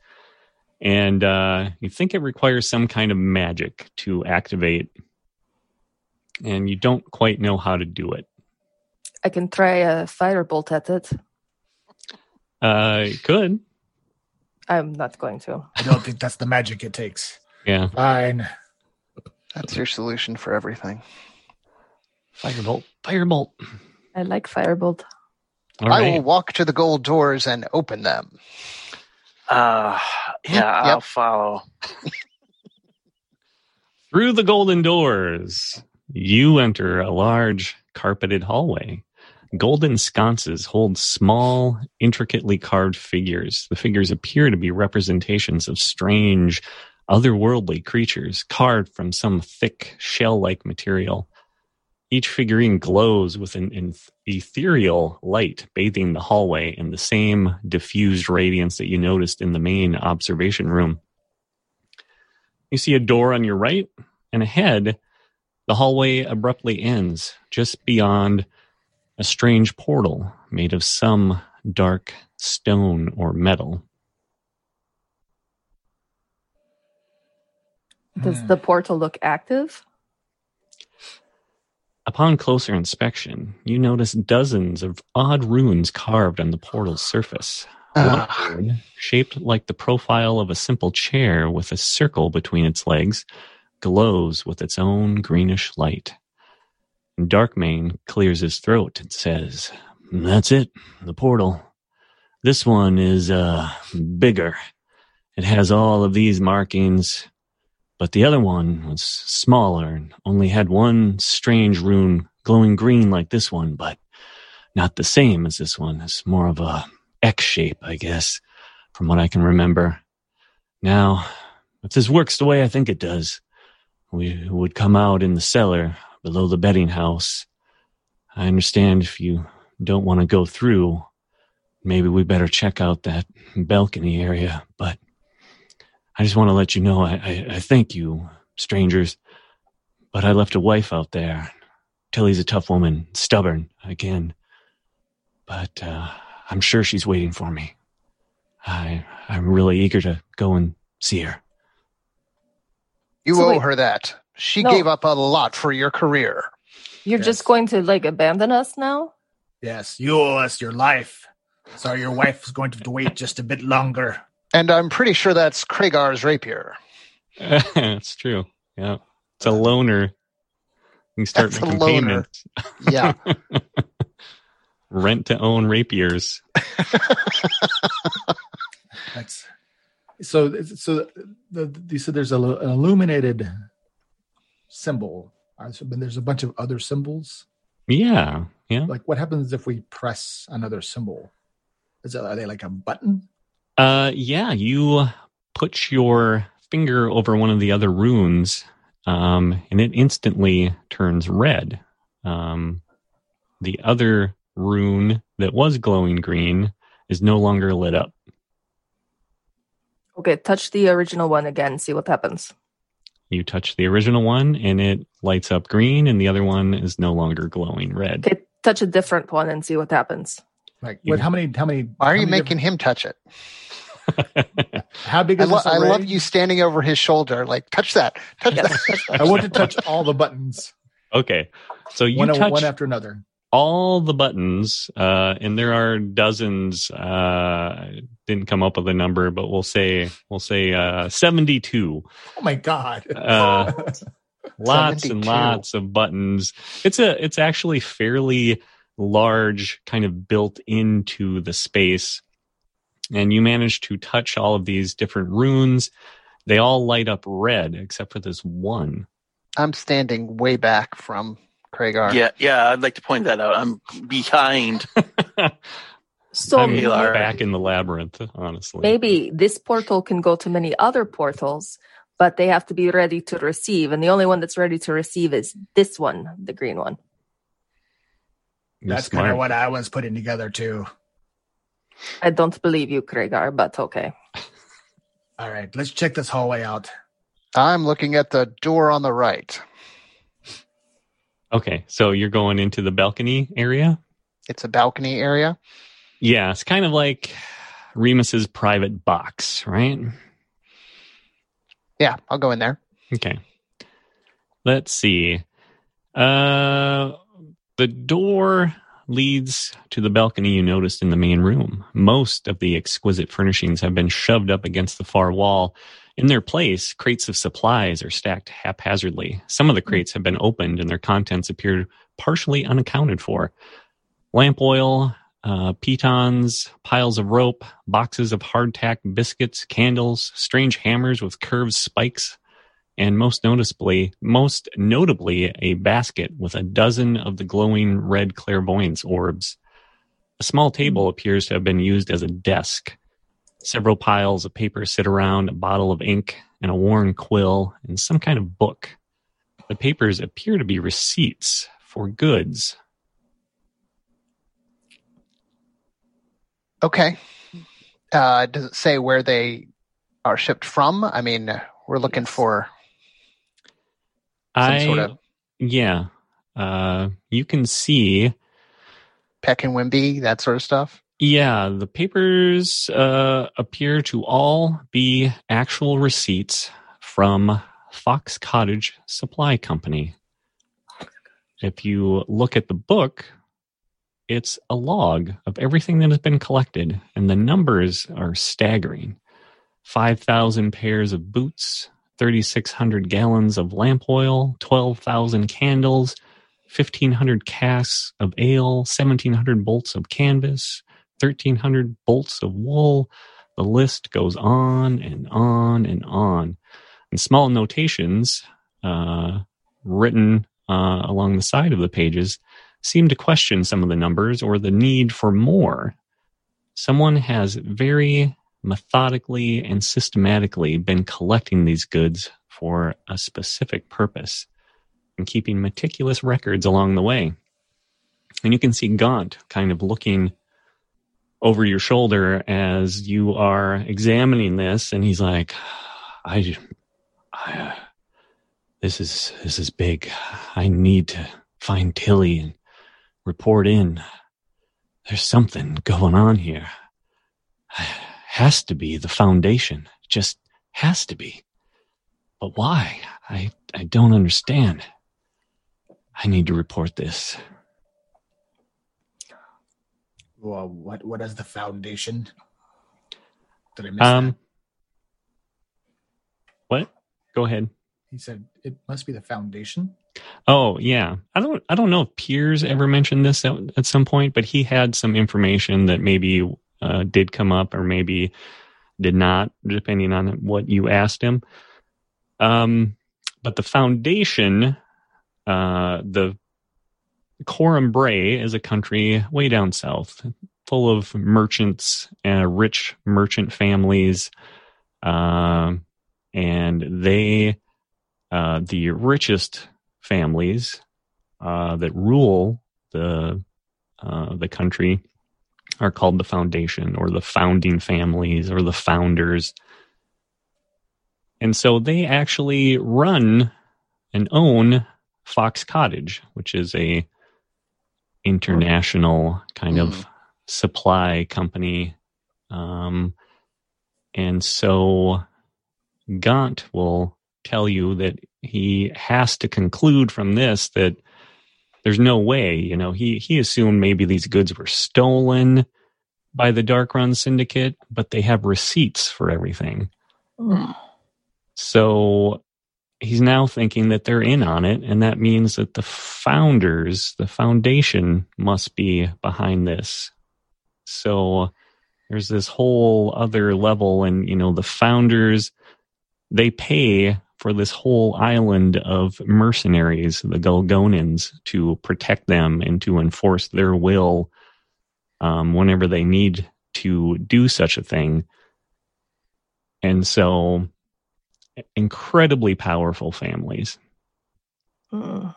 Speaker 1: And uh you think it requires some kind of magic to activate and you don't quite know how to do it.
Speaker 4: I can try a firebolt at it.
Speaker 1: uh could
Speaker 4: I'm not going to.
Speaker 5: I don't think that's the magic it takes.
Speaker 1: yeah
Speaker 5: Fine.
Speaker 3: That's your solution for everything.
Speaker 1: firebolt firebolt
Speaker 4: I like firebolt.
Speaker 1: all
Speaker 3: I
Speaker 1: right
Speaker 3: will walk to the gold doors and open them.
Speaker 2: Uh, yeah,
Speaker 3: Yep.
Speaker 2: I'll follow.
Speaker 1: Through the golden doors, you enter a large carpeted hallway. Golden sconces hold small, intricately carved figures. The figures appear to be representations of strange, otherworldly creatures carved from some thick, shell like material. Each figurine glows with an eth- ethereal light bathing the hallway in the same diffused radiance that you noticed in the main observation room. You see a door on your right, and ahead, the hallway abruptly ends just beyond a strange portal made of some dark stone or metal.
Speaker 4: Does
Speaker 5: Hmm.
Speaker 4: the portal look active?
Speaker 1: Upon closer inspection, you notice dozens of odd runes carved on the portal's surface. One
Speaker 3: Ah,
Speaker 1: shaped like the profile of a simple chair with a circle between its legs, glows with its own greenish light. Darkmane clears his throat and says, That's it, the portal. This one is uh, bigger. It has all of these markings, but the other one was smaller and only had one strange rune glowing green like this one, but not the same as this one. It's more of a X shape, I guess, from what I can remember. Now, if this works the way I think it does, we would come out in the cellar below the betting house. I understand if you don't want to go through, maybe we better check out that balcony area, but I just want to let you know I, I, I thank you, strangers, but I left a wife out there. Tilly's a tough woman, stubborn, again. But uh, I'm sure she's waiting for me. I I'm really eager to go and see her.
Speaker 3: You
Speaker 4: So
Speaker 3: owe
Speaker 4: wait-
Speaker 3: her that. She
Speaker 4: No.
Speaker 3: gave up a lot for your career.
Speaker 4: You're
Speaker 5: Yes.
Speaker 4: just going to like abandon us now?
Speaker 5: Yes, you owe us your life. So your wife is going to have to wait just a bit longer.
Speaker 3: And I'm pretty sure that's Kragar's rapier.
Speaker 1: It's true. Yeah. It's a loner. You start
Speaker 3: That's a
Speaker 1: making
Speaker 3: loner.
Speaker 1: payments.
Speaker 3: Yeah.
Speaker 1: Rent to own rapiers.
Speaker 5: That's so. So the, you said there's a, an illuminated symbol. So- there's a bunch of other symbols.
Speaker 1: Yeah. Yeah.
Speaker 5: Like, what happens if we press another symbol? Is it, are they like a button?
Speaker 1: Uh, yeah, you put your finger over one of the other runes, um, and it instantly turns red. Um, the other rune that was glowing green is no longer lit up.
Speaker 4: Okay, touch the original one again, see what happens.
Speaker 1: You touch the original one, and it lights up green, and the other one is no longer glowing red.
Speaker 4: Okay, touch a different one and see what happens.
Speaker 5: Like, what? How many? How many?
Speaker 3: Why are you
Speaker 5: many
Speaker 3: making him touch it?
Speaker 5: How big
Speaker 3: I,
Speaker 5: is
Speaker 3: lo-
Speaker 5: this
Speaker 3: I love you standing over his shoulder, like touch that, touch
Speaker 4: Yes,
Speaker 3: that.
Speaker 4: that.
Speaker 5: I want to touch all the buttons,
Speaker 1: okay, so you
Speaker 5: one,
Speaker 1: touch
Speaker 5: one after another.
Speaker 1: All the buttons, uh, and there are dozens. Uh, didn't come up with a number, but we'll say we'll say uh, seventy-two.
Speaker 5: Oh my god!
Speaker 1: Uh, lots and lots of buttons. It's a it's actually fairly large, kind of built into the space, and you manage to touch all of these different runes. They all light up red except for this one.
Speaker 3: I'm standing way back from Kragar.
Speaker 2: Yeah, yeah, I'd like to point that out. I'm behind.
Speaker 4: So
Speaker 1: I'm
Speaker 2: Alar.
Speaker 1: back in the labyrinth, honestly.
Speaker 4: maybe this portal can go to many other portals, but they have to be ready to receive. And the only one that's ready to receive is this one, the green one.
Speaker 1: You're
Speaker 5: That's kind of what I was putting together too.
Speaker 4: I don't believe you, Kragar, but okay.
Speaker 5: All right, let's check this hallway out.
Speaker 3: I'm looking at the door on the right.
Speaker 1: Okay, so you're going into the balcony area?
Speaker 3: It's a balcony area.
Speaker 1: Yeah, it's kind of like Remus's private box, right?
Speaker 3: Yeah, I'll go in there.
Speaker 1: Okay. Let's see. Uh the door leads to the balcony you noticed in the main room. Most of the exquisite furnishings have been shoved up against the far wall. In their place, crates of supplies are stacked haphazardly. Some of the crates have been opened and their contents appear partially unaccounted for. Lamp oil, uh, pitons, piles of rope, boxes of hardtack biscuits, candles, strange hammers with curved spikes, and most noticeably, most notably, a basket with a dozen of the glowing red clairvoyance orbs. A small table appears to have been used as a desk. Several piles of paper sit around, a bottle of ink, and a worn quill, and some kind of book. The papers appear to be receipts for goods.
Speaker 3: Okay. Uh, does it say where they are shipped from? I mean, we're looking for some
Speaker 1: I,
Speaker 3: sort of
Speaker 1: yeah, uh, you can see
Speaker 3: Peck and Wimby, that sort of stuff.
Speaker 1: Yeah, the papers uh, appear to all be actual receipts from Fox Cottage Supply Company. If you look at the book, it's a log of everything that has been collected, and the numbers are staggering 5,000 pairs of boots, 3,600 gallons of lamp oil, 12,000 candles, 1,500 casks of ale, 1,700 bolts of canvas, 1,300 bolts of wool. The list goes on and on and on. And small notations uh, written uh, along the side of the pages seem to question some of the numbers or the need for more. Someone has very methodically and systematically been collecting these goods for a specific purpose and keeping meticulous records along the way. And you can see Gaunt kind of looking over your shoulder as you are examining this, and he's like, "I, I, this is this is big. I need to find Tilly and report in. There's something going on here. Has to be the foundation. Just has to be. But why? I I don't understand. I need to report this."
Speaker 5: Well, what what is the foundation? Did I miss
Speaker 1: Um,
Speaker 5: that?
Speaker 1: what? Go ahead.
Speaker 5: He said it must be the foundation.
Speaker 1: Oh yeah, I don't I don't know if Piers ever mentioned this at, at some point, but he had some information that maybe uh, did come up or maybe did not, depending on what you asked him. Um, but the foundation, uh, the Coram Bray is a country way down south, full of merchants and rich merchant families, um, and they, uh, the richest families uh, that rule the uh, the country are called the foundation or the founding families or the founders. And so they actually run and own Fox Cottage, which is a international kind of supply company. Um, and so Gaunt will tell you that he has to conclude from this that there's no way, you know, he, he assumed maybe these goods were stolen by the Dark Run Syndicate, but they have receipts for everything.
Speaker 4: Mm.
Speaker 1: So he's now thinking that they're in on it, and that means that the founders, the foundation, must be behind this. So there's this whole other level, and you know, the founders they pay for this whole island of mercenaries, the Golgonans, to protect them and to enforce their will um, whenever they need to do such a thing. And so, incredibly powerful families.
Speaker 4: Mm.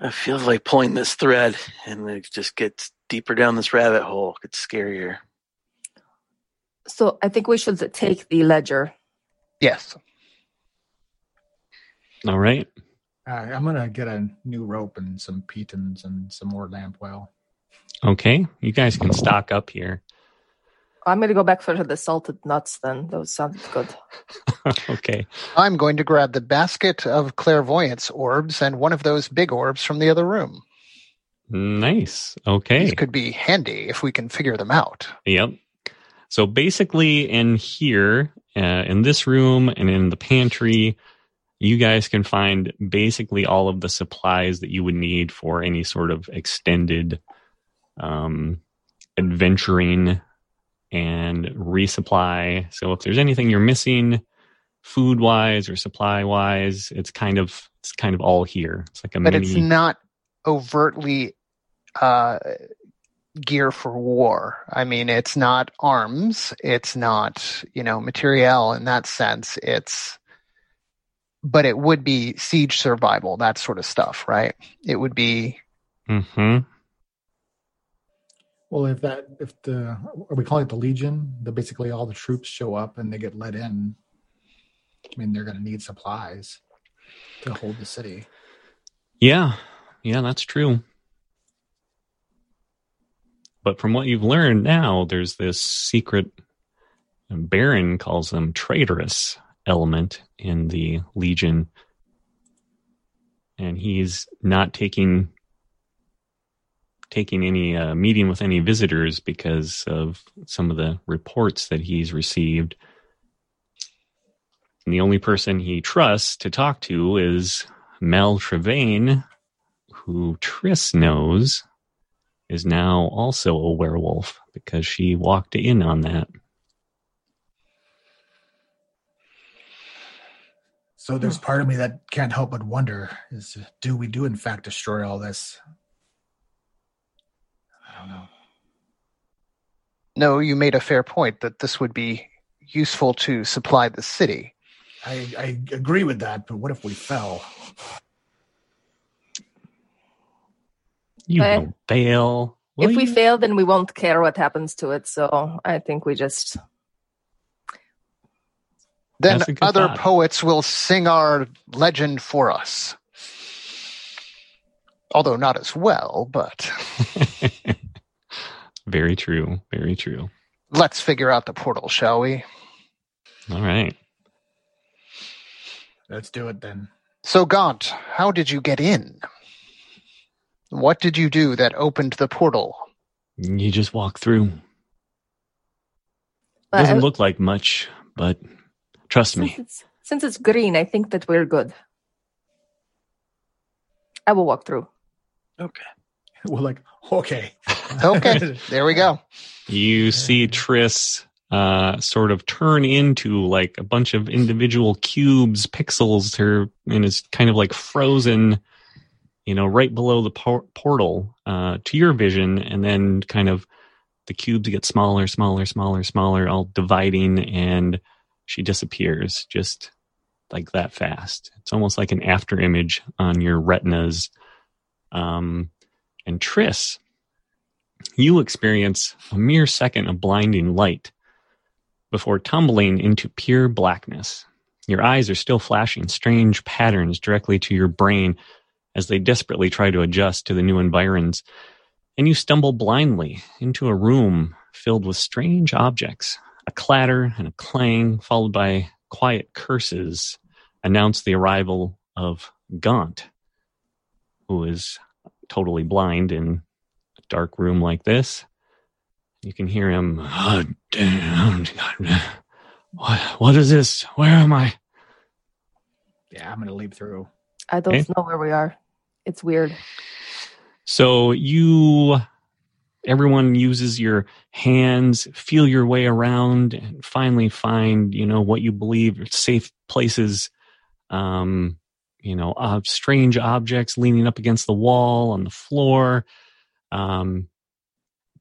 Speaker 2: It feels like pulling this thread, and it just gets deeper down this rabbit hole. It gets scarier.
Speaker 4: So I think we should take the ledger.
Speaker 3: Yes.
Speaker 1: All right.
Speaker 5: Uh, I'm gonna get a new rope and some pitons and some more lamp oil.
Speaker 1: Okay. You guys can stock up here.
Speaker 4: I'm going to go back for the salted nuts then. Those sound good.
Speaker 1: okay.
Speaker 3: I'm going to grab the basket of clairvoyance orbs and one of those big orbs from the other room.
Speaker 1: Nice. Okay.
Speaker 3: These could be handy if we can figure them out.
Speaker 1: Yep. So basically, in here, uh, in this room and in the pantry, you guys can find basically all of the supplies that you would need for any sort of extended um, adventuring and resupply. So if there's anything you're missing, food wise or supply wise, it's kind of it's kind of all here. It's like a
Speaker 3: But
Speaker 1: mini.
Speaker 3: it's not overtly uh, gear for war. I mean, it's not arms. It's not, you know, materiel in that sense. It's, but it would be siege survival, that sort of stuff, right? It would be,
Speaker 1: hmm
Speaker 5: Well, if that if the are we calling it the Legion? That basically all the troops show up and they get let in. I mean, they're going to need supplies to hold the city.
Speaker 1: Yeah, yeah, that's true. But from what you've learned now, there's this secret, Baron calls them traitorous element in the Legion. And he's not taking taking any uh, meeting with any visitors because of some of the reports that he's received. And the only person he trusts to talk to is Mel Trevane, who Triss knows is now also a werewolf because she walked in on that.
Speaker 5: So there's part of me that can't help but wonder: is do we do in fact destroy all this? I don't know.
Speaker 3: No, you made a fair point that this would be useful to supply the city.
Speaker 5: I, I agree with that, but what if we fell?
Speaker 1: You
Speaker 4: Okay.
Speaker 1: will fail. Will
Speaker 4: if we fail, then we won't care what happens to it. So I think we just
Speaker 3: Then
Speaker 1: That's a good
Speaker 3: other
Speaker 1: thought.
Speaker 3: poets will sing our legend for us. Although not as well, but
Speaker 1: very true. Very true.
Speaker 3: let's figure out the portal, shall we?
Speaker 1: All right.
Speaker 5: Let's do it then.
Speaker 3: So, Gaunt, how did you get in? What did you do that opened the portal?
Speaker 1: You just walk through.
Speaker 4: But
Speaker 1: Doesn't
Speaker 4: I-
Speaker 1: look like much, but trust
Speaker 4: since
Speaker 1: me.
Speaker 4: it's, since it's green, I think that we're good. I will walk through.
Speaker 2: Okay.
Speaker 5: We're like, okay.
Speaker 3: Okay, there we go.
Speaker 1: You see Triss uh, sort of turn into like a bunch of individual cubes, pixels, her and is kind of like frozen, you know, right below the por- portal uh, to your vision, and then kind of the cubes get smaller, smaller, smaller, smaller, all dividing, and she disappears just like that fast. It's almost like an after image on your retinas. Um, and Triss, you experience a mere second of blinding light before tumbling into pure blackness. Your eyes are still flashing strange patterns directly to your brain as they desperately try to adjust to the new environs. And you stumble blindly into a room filled with strange objects. A clatter and a clang, followed by quiet curses, announce the arrival of Gaunt, who is totally blind in a dark room like this. You can hear him. Oh, damn. What, what is this? Where am I?
Speaker 5: Yeah, I'm gonna leap through.
Speaker 4: I don't
Speaker 1: Okay.
Speaker 4: know where we are. It's weird.
Speaker 1: So you, everyone uses your hands, feel your way around, and finally find, you know, what you believe are safe places. Um, you know, uh, strange objects leaning up against the wall on the floor. Um,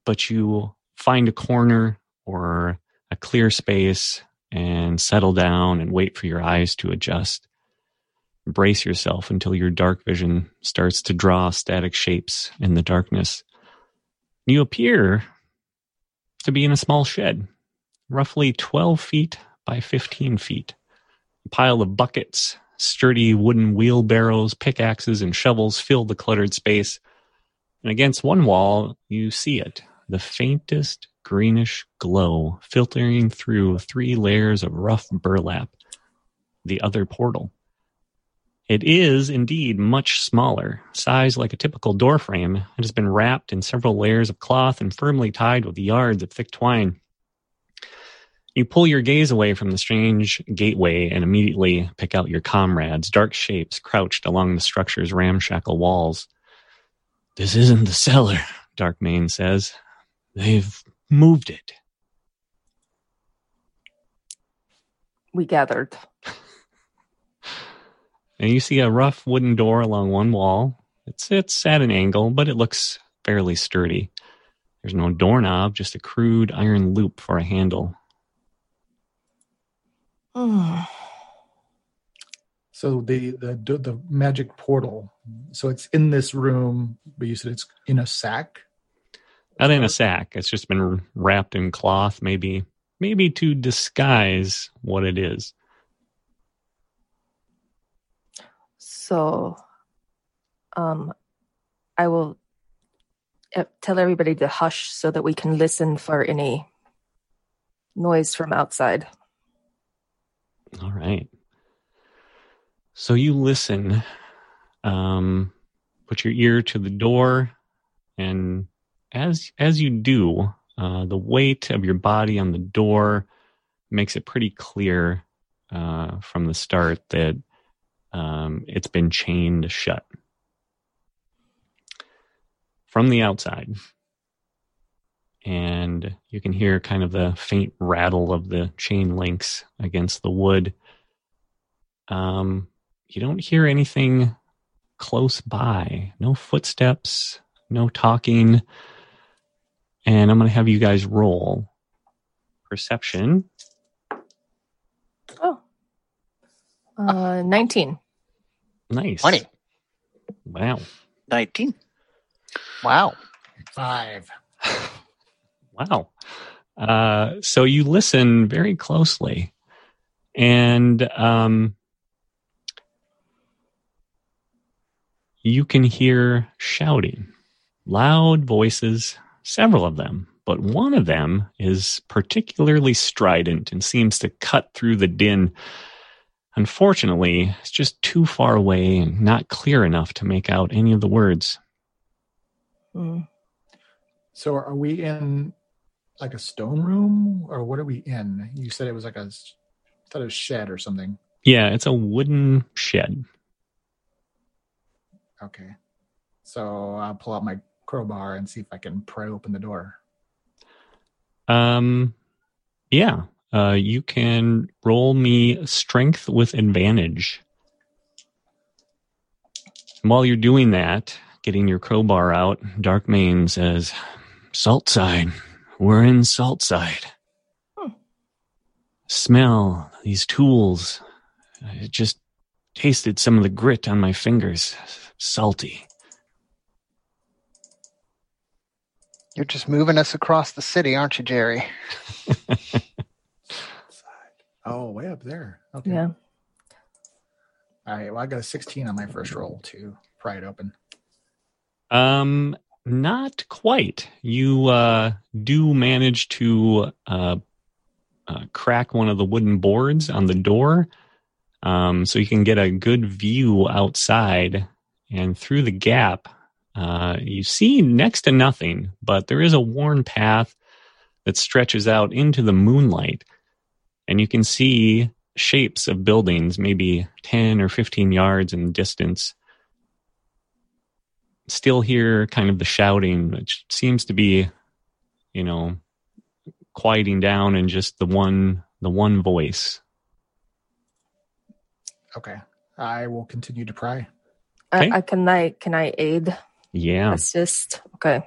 Speaker 1: but you find a corner or a clear space and settle down and wait for your eyes to adjust. Brace yourself until your dark vision starts to draw static shapes in the darkness. You appear to be in a small shed, roughly 12 feet by 15 feet. A pile of buckets, sturdy wooden wheelbarrows, pickaxes, and shovels fill the cluttered space. And against one wall, you see it the faintest greenish glow filtering through three layers of rough burlap. The other portal. It is indeed much smaller, sized like a typical door frame. It has been wrapped in several layers of cloth and firmly tied with yards of thick twine. You pull your gaze away from the strange gateway and immediately pick out your comrades, dark shapes crouched along the structure's ramshackle walls. This isn't the cellar, Darkmane says. They've moved it.
Speaker 4: We gathered.
Speaker 1: And you see a rough wooden door along one wall. It's it's at an angle, but it looks fairly sturdy. There's no doorknob, just a crude iron loop for a handle.
Speaker 5: So the the the magic portal. So it's in this room, but you said it's in a sack.
Speaker 1: Not in a sack. It's just been wrapped in cloth, maybe maybe to disguise what it is.
Speaker 4: So, um, I will uh, tell everybody to hush so that we can listen for any noise from outside.
Speaker 1: All right. So you listen, um, put your ear to the door, and as as you do, uh, the weight of your body on the door makes it pretty clear uh, from the start that um, it's been chained shut. from the outside. And you can hear kind of the faint rattle of the chain links against the wood. Um, you don't hear anything close by. No footsteps, no talking. And I'm going to have you guys roll perception.
Speaker 4: Oh. Uh, 19.
Speaker 1: Nice.
Speaker 3: 20.
Speaker 1: Wow.
Speaker 2: 19.
Speaker 3: Wow.
Speaker 5: Five.
Speaker 1: Wow. Uh, so you listen very closely, and um, you can hear shouting, loud voices, several of them, but one of them is particularly strident and seems to cut through the din. Unfortunately, it's just too far away and not clear enough to make out any of the words.
Speaker 4: Mm.
Speaker 5: So are we in like a stone room or what are we in? You said it was like a, I thought it was shed or something.
Speaker 1: Yeah, it's a wooden shed.
Speaker 5: Okay. So I'll pull out my crowbar and see if I can pry open the door.
Speaker 1: Um, yeah, uh, you can roll me strength with advantage. And while you're doing that, getting your crowbar out, Dark Darkmane says, Saltside. We're in Saltside.
Speaker 4: Hmm.
Speaker 1: Smell these tools. I just tasted some of the grit on my fingers. Salty.
Speaker 3: You're just moving us across the city, aren't you, Jerry?
Speaker 5: Oh, way up there. Okay.
Speaker 4: Yeah.
Speaker 5: All right. Well, I got a 16 on my first roll to pry it open.
Speaker 1: Um, not quite. You uh, do manage to uh, uh, crack one of the wooden boards on the door, um, so you can get a good view outside. And through the gap, uh, you see next to nothing, but there is a worn path that stretches out into the moonlight, and you can see shapes of buildings, maybe ten or fifteen yards in distance still hear kind of the shouting, which seems to be, you know, quieting down and just the one the one voice.
Speaker 5: Okay. I will continue to pry.
Speaker 1: Okay.
Speaker 4: I, I can I can I aid
Speaker 1: Yeah.
Speaker 4: assist? Okay.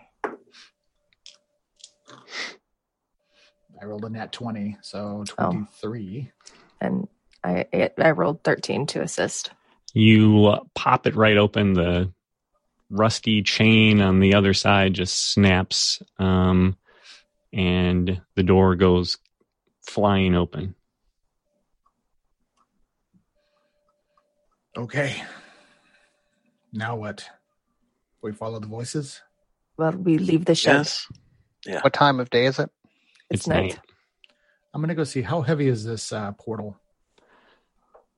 Speaker 5: I rolled a nat 20, so
Speaker 4: Oh.
Speaker 5: 23.
Speaker 4: And I I rolled 13 to assist.
Speaker 1: You uh, pop it right open. The rusty chain on the other side just snaps, um, and the door goes flying open.
Speaker 5: Okay. Now what? We follow the voices?
Speaker 4: Well, we leave the shed.
Speaker 2: Yes.
Speaker 3: What time of day is it?
Speaker 4: It's, night.
Speaker 5: I'm going to go see how heavy is this uh, portal?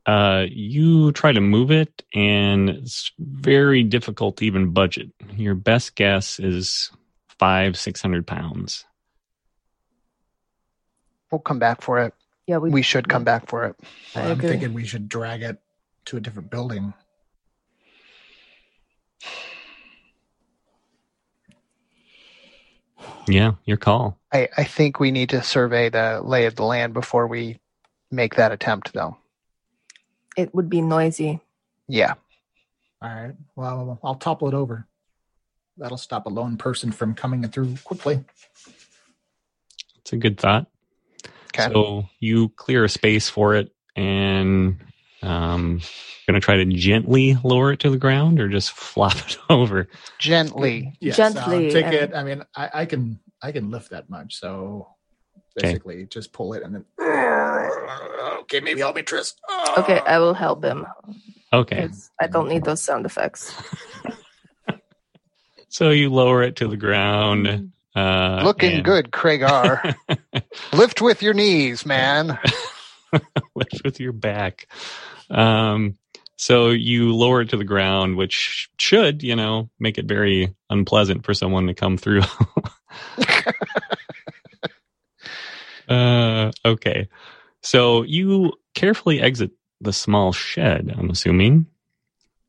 Speaker 1: Uh, you try to move it, and it's very difficult to even budget. Your best guess is five, six hundred pounds.
Speaker 3: We'll come back for it.
Speaker 4: Yeah, we,
Speaker 3: We should come back for it.
Speaker 4: I
Speaker 5: I'm
Speaker 4: agree.
Speaker 5: thinking we should drag it to a different building.
Speaker 1: Yeah, your call.
Speaker 3: I, I think we need to survey the lay of the land before we make that attempt, though.
Speaker 4: It would be noisy.
Speaker 3: Yeah.
Speaker 5: All right. Well, I'll topple it over. That'll stop a lone person from coming through quickly.
Speaker 1: It's a good thought.
Speaker 3: Okay.
Speaker 1: So you clear a space for it, and um, going to try to gently lower it to the ground, or just flop it over.
Speaker 3: Gently.
Speaker 5: Yes,
Speaker 4: Gently,
Speaker 5: I'll take
Speaker 4: and-
Speaker 5: it. I mean, I, I can I can lift that much. So
Speaker 1: Okay.
Speaker 5: basically, just pull it and then. Okay, maybe help me, Tris.
Speaker 4: Okay, I will help him.
Speaker 1: Okay.
Speaker 4: I don't need those sound effects.
Speaker 1: so you lower it to the ground. Uh,
Speaker 3: Looking
Speaker 1: and
Speaker 3: good, Craigar. Lift with your knees, man.
Speaker 1: lift with your back. Um, so you lower it to the ground, which should, you know, make it very unpleasant for someone to come through. Uh, okay. So you carefully exit the small shed, I'm assuming,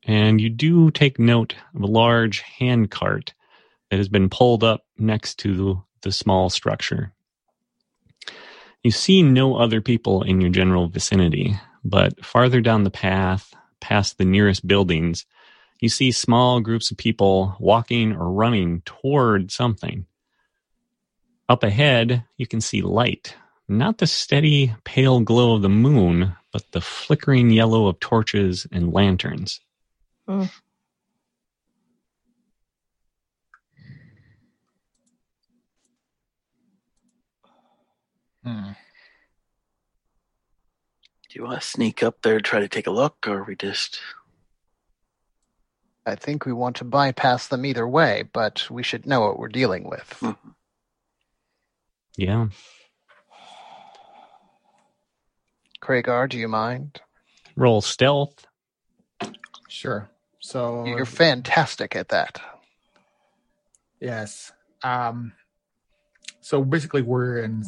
Speaker 1: and you do take note of a large hand cart that has been pulled up next to the small structure. You see no other people in your general vicinity, but farther down the path, past the nearest buildings, you see small groups of people walking or running toward something. Up ahead, you can see light. Not the steady, pale glow of the moon, but the flickering yellow of torches and lanterns.
Speaker 4: Hmm.
Speaker 5: Hmm.
Speaker 2: Do you want to sneak up there and try to take a look, or we just.
Speaker 3: I think we want to bypass them either way, but we should know what we're dealing with.
Speaker 2: Hmm.
Speaker 1: Yeah.
Speaker 3: Kragar, do you mind?
Speaker 1: Roll stealth.
Speaker 5: Sure. So
Speaker 3: You're fantastic at that.
Speaker 5: yes. Um. So basically, we're in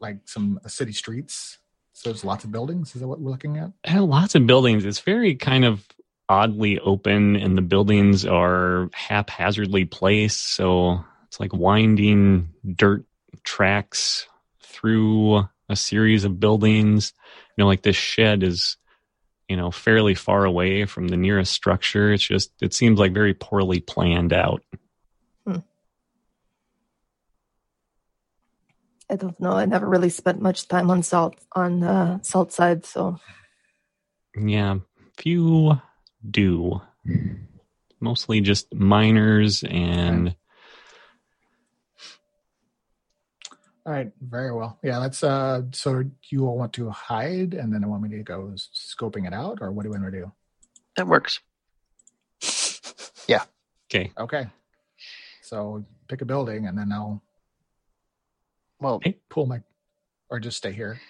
Speaker 5: like some city streets. So there's lots of buildings. Is that what we're looking at?
Speaker 1: It had lots of buildings. It's very kind of oddly open, and the buildings are haphazardly placed. So it's like winding dirt tracks through a series of buildings. You know, like this shed is, you know, fairly far away from the nearest structure. It's just, it seems like very poorly planned out. Hmm.
Speaker 4: I don't know. I never really spent much time on salt on uh, salt side, so
Speaker 1: Yeah, few do. Mostly just miners and
Speaker 5: All right. Very well. Yeah. That's uh. So you all want to hide, and then I want me to go scoping it out, or what do you want to do?
Speaker 2: That works. Yeah.
Speaker 1: Okay.
Speaker 5: Okay. So pick a building, and then I'll
Speaker 3: Well,
Speaker 5: pull my, or just stay here.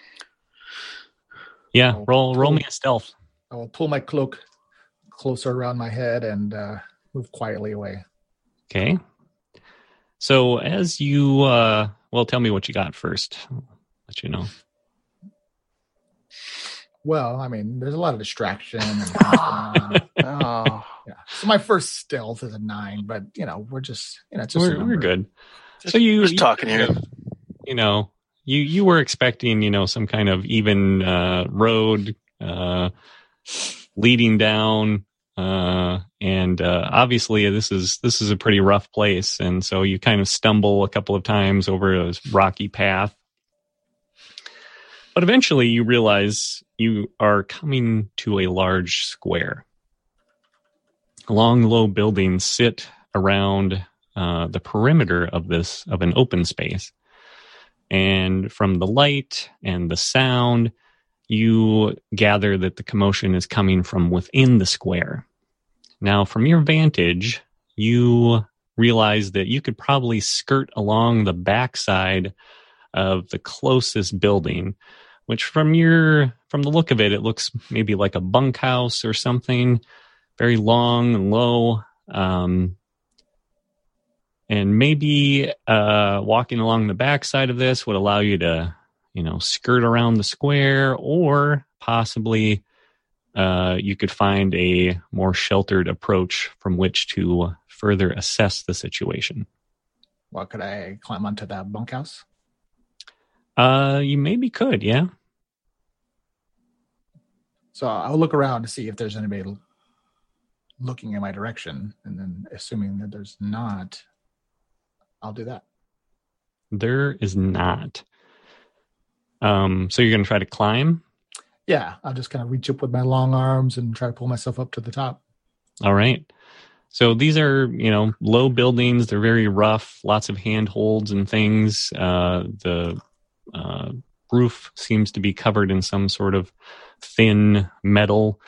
Speaker 1: Yeah,
Speaker 5: Oh,
Speaker 1: roll roll me a stealth.
Speaker 5: I will pull my cloak closer around my head and uh, move quietly away.
Speaker 1: Okay. So as you uh well tell me what you got first. I'll let you know.
Speaker 5: Well, I mean, there's a lot of distraction. And things going on.
Speaker 3: oh,
Speaker 5: yeah. So my first stealth is a nine, but you know, we're just you know, it's just
Speaker 1: We're, we're good.
Speaker 2: Just,
Speaker 1: so you
Speaker 2: just
Speaker 1: you
Speaker 2: talking
Speaker 1: kind
Speaker 2: here.
Speaker 1: you know, you you were expecting, you know, some kind of even uh road uh leading down uh and uh obviously this is this is a pretty rough place. And so you kind of stumble a couple of times over a rocky path. But eventually you realize you are coming to a large square. Long low buildings sit around uh, the perimeter of this of an open space. And from the light and the sound you gather that the commotion is coming from within the square now from your vantage you realize that you could probably skirt along the backside of the closest building which from your from the look of it it looks maybe like a bunkhouse or something very long and low um, and maybe uh, walking along the backside of this would allow you to you know skirt around the square or possibly uh, you could find a more sheltered approach from which to further assess the situation
Speaker 5: Well, could I climb onto that bunkhouse?
Speaker 1: uh, you maybe could yeah
Speaker 5: So I'll look around to see if there's anybody looking in my direction, and then assuming that there's not, I'll do that.
Speaker 1: there is not um, so you're going to try to climb
Speaker 5: Yeah, I'll just kind of reach up with my long arms and try to pull myself up to the top.
Speaker 1: All right. So these are, you know, low buildings. They're very rough, lots of handholds and things. Uh, the uh, roof seems to be covered in some sort of thin metal,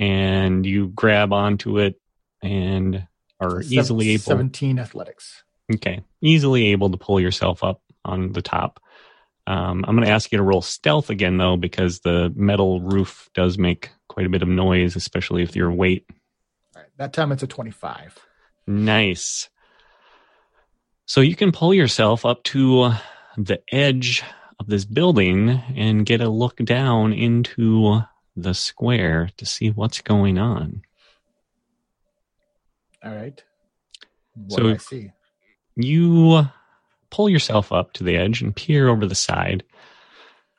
Speaker 1: and you grab onto it and are easily able,
Speaker 5: Seventeen athletics.
Speaker 1: okay, easily able to pull yourself up on the top. Um, I'm going to ask you to roll stealth again, though, because the metal roof does make quite a bit of noise, especially if your weight
Speaker 5: All right, that time it's a twenty-five.
Speaker 1: Nice. So you can pull yourself up to the edge of this building and get a look down into the square to see what's going on.
Speaker 5: All right. What
Speaker 1: So-
Speaker 5: do I see?
Speaker 1: You pull yourself up to the edge and peer over the side.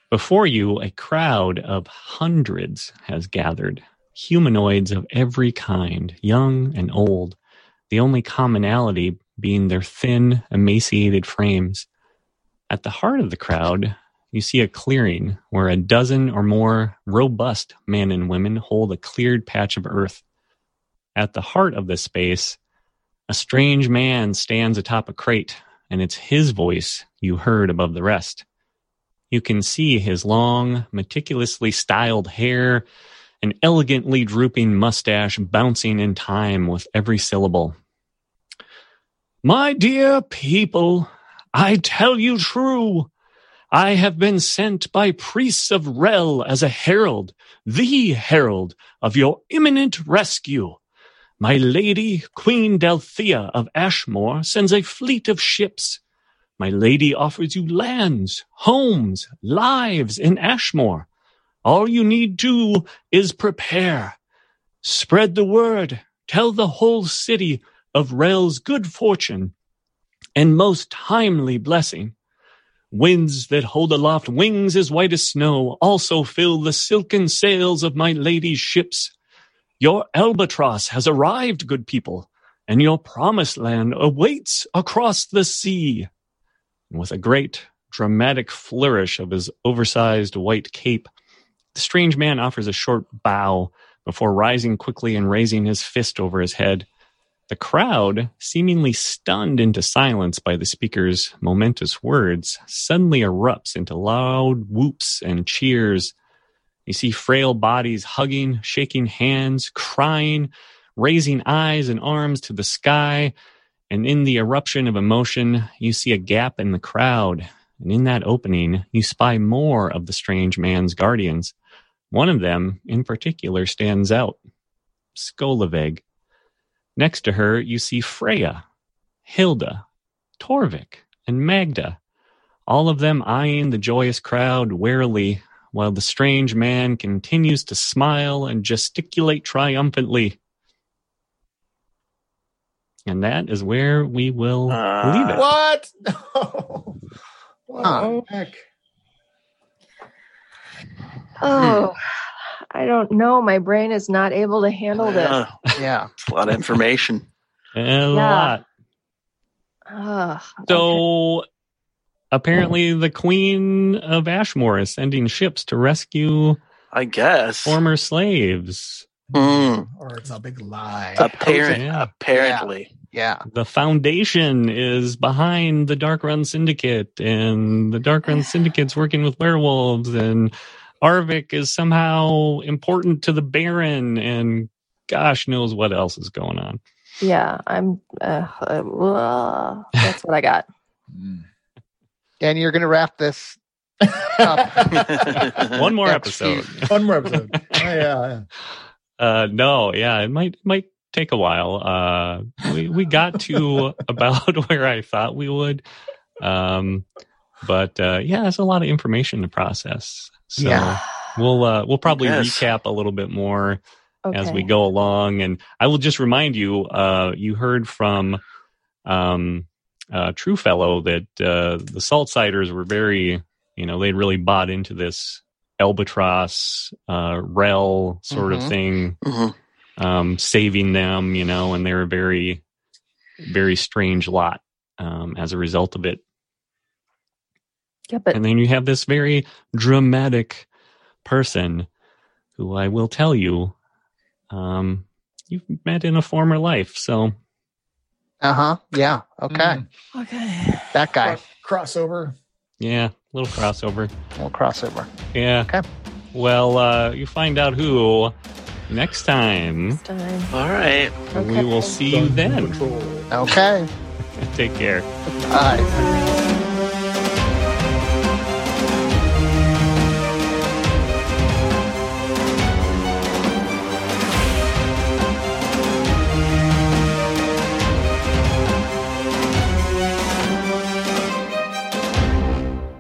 Speaker 1: Before you, a crowd of hundreds has gathered, humanoids of every kind, young and old, the only commonality being their thin, emaciated frames. At the heart of the crowd, you see a clearing where a dozen or more robust men and women hold a cleared patch of earth. At the heart of this space, a strange man stands atop a crate, and it's his voice you heard above the rest. You can see his long, meticulously styled hair and elegantly drooping mustache bouncing in time with every syllable. My dear people, I tell you true. I have been sent by priests of Rel as a herald, the herald of your imminent rescue. My lady, Queen Delthea of Ashmore, sends a fleet of ships. My lady offers you lands, homes, lives in Ashmore. All you need do is prepare. Spread the word. Tell the whole city of Rel's good fortune and most timely blessing. Winds that hold aloft wings as white as snow also fill the silken sails of my lady's ships. Your albatross has arrived, good people, and your promised land awaits across the sea. And with a great dramatic flourish of his oversized white cape, the strange man offers a short bow before rising quickly and raising his fist over his head. The crowd, seemingly stunned into silence by the speaker's momentous words, suddenly erupts into loud whoops and cheers. You see frail bodies hugging, shaking hands, crying, raising eyes and arms to the sky. And in the eruption of emotion, you see a gap in the crowd. And in that opening, you spy more of the strange man's guardians. One of them, in particular, stands out Skolaveg. Next to her, you see Freya, Hilda, Torvik, and Magda, all of them eyeing the joyous crowd warily while the strange man continues to smile and gesticulate triumphantly. And that is where we will
Speaker 2: Uh,
Speaker 1: leave it.
Speaker 5: What? what
Speaker 3: Huh.
Speaker 5: the heck?
Speaker 4: Oh, I don't know. My brain is not able to handle this.
Speaker 2: Yeah,
Speaker 3: Yeah.
Speaker 2: it's a lot of information.
Speaker 1: A lot.
Speaker 4: So. okay.
Speaker 1: So apparently, the Queen of Ashmore is sending ships to rescue
Speaker 2: I guess.
Speaker 1: former slaves.
Speaker 2: Mm,
Speaker 5: Or it's a big lie.
Speaker 2: apparent,
Speaker 1: Yeah.
Speaker 2: apparently.
Speaker 3: Yeah.
Speaker 1: The Foundation is behind the Dark Run Syndicate, and the Dark Run Syndicate's working with werewolves, and Arvik is somehow important to the Baron, and gosh knows what else is going on.
Speaker 4: yeah, I'm. Uh, uh, that's what I got.
Speaker 3: And you're going to wrap this. up.
Speaker 1: One more
Speaker 3: Next
Speaker 1: episode.
Speaker 5: One more episode. oh, yeah, yeah.
Speaker 1: Uh, no, yeah, it might might take a while. Uh, we we got to about where I thought we would, um, but uh, yeah, there's a lot of information to process. So
Speaker 3: Yeah.
Speaker 1: we'll uh, we'll probably
Speaker 2: Yes.
Speaker 1: recap a little bit more
Speaker 4: Okay.
Speaker 1: as we go along, and I will just remind you. Uh, you heard from um, uh, True Fellow that uh, the Saltsiders were very, you know, they'd really bought into this albatross uh, Rel sort of
Speaker 3: Mhm.
Speaker 1: thing
Speaker 2: Mhm.
Speaker 1: um, saving them, you know, and they're a very, very strange lot um, as a result of it.
Speaker 4: Yeah, but
Speaker 1: And then you have this very dramatic person who I will tell you, um, you've met in a former life. So
Speaker 3: Uh huh. Yeah. Okay.
Speaker 5: Mm.
Speaker 4: okay.
Speaker 3: That guy.
Speaker 5: Crossover.
Speaker 1: yeah, little crossover.
Speaker 3: We'll crossover.
Speaker 1: Yeah.
Speaker 3: Okay.
Speaker 1: Well, uh, you find out who next time.
Speaker 4: Next time.
Speaker 2: All right.
Speaker 1: We will see you then.
Speaker 3: Okay.
Speaker 1: Take care.
Speaker 3: Bye.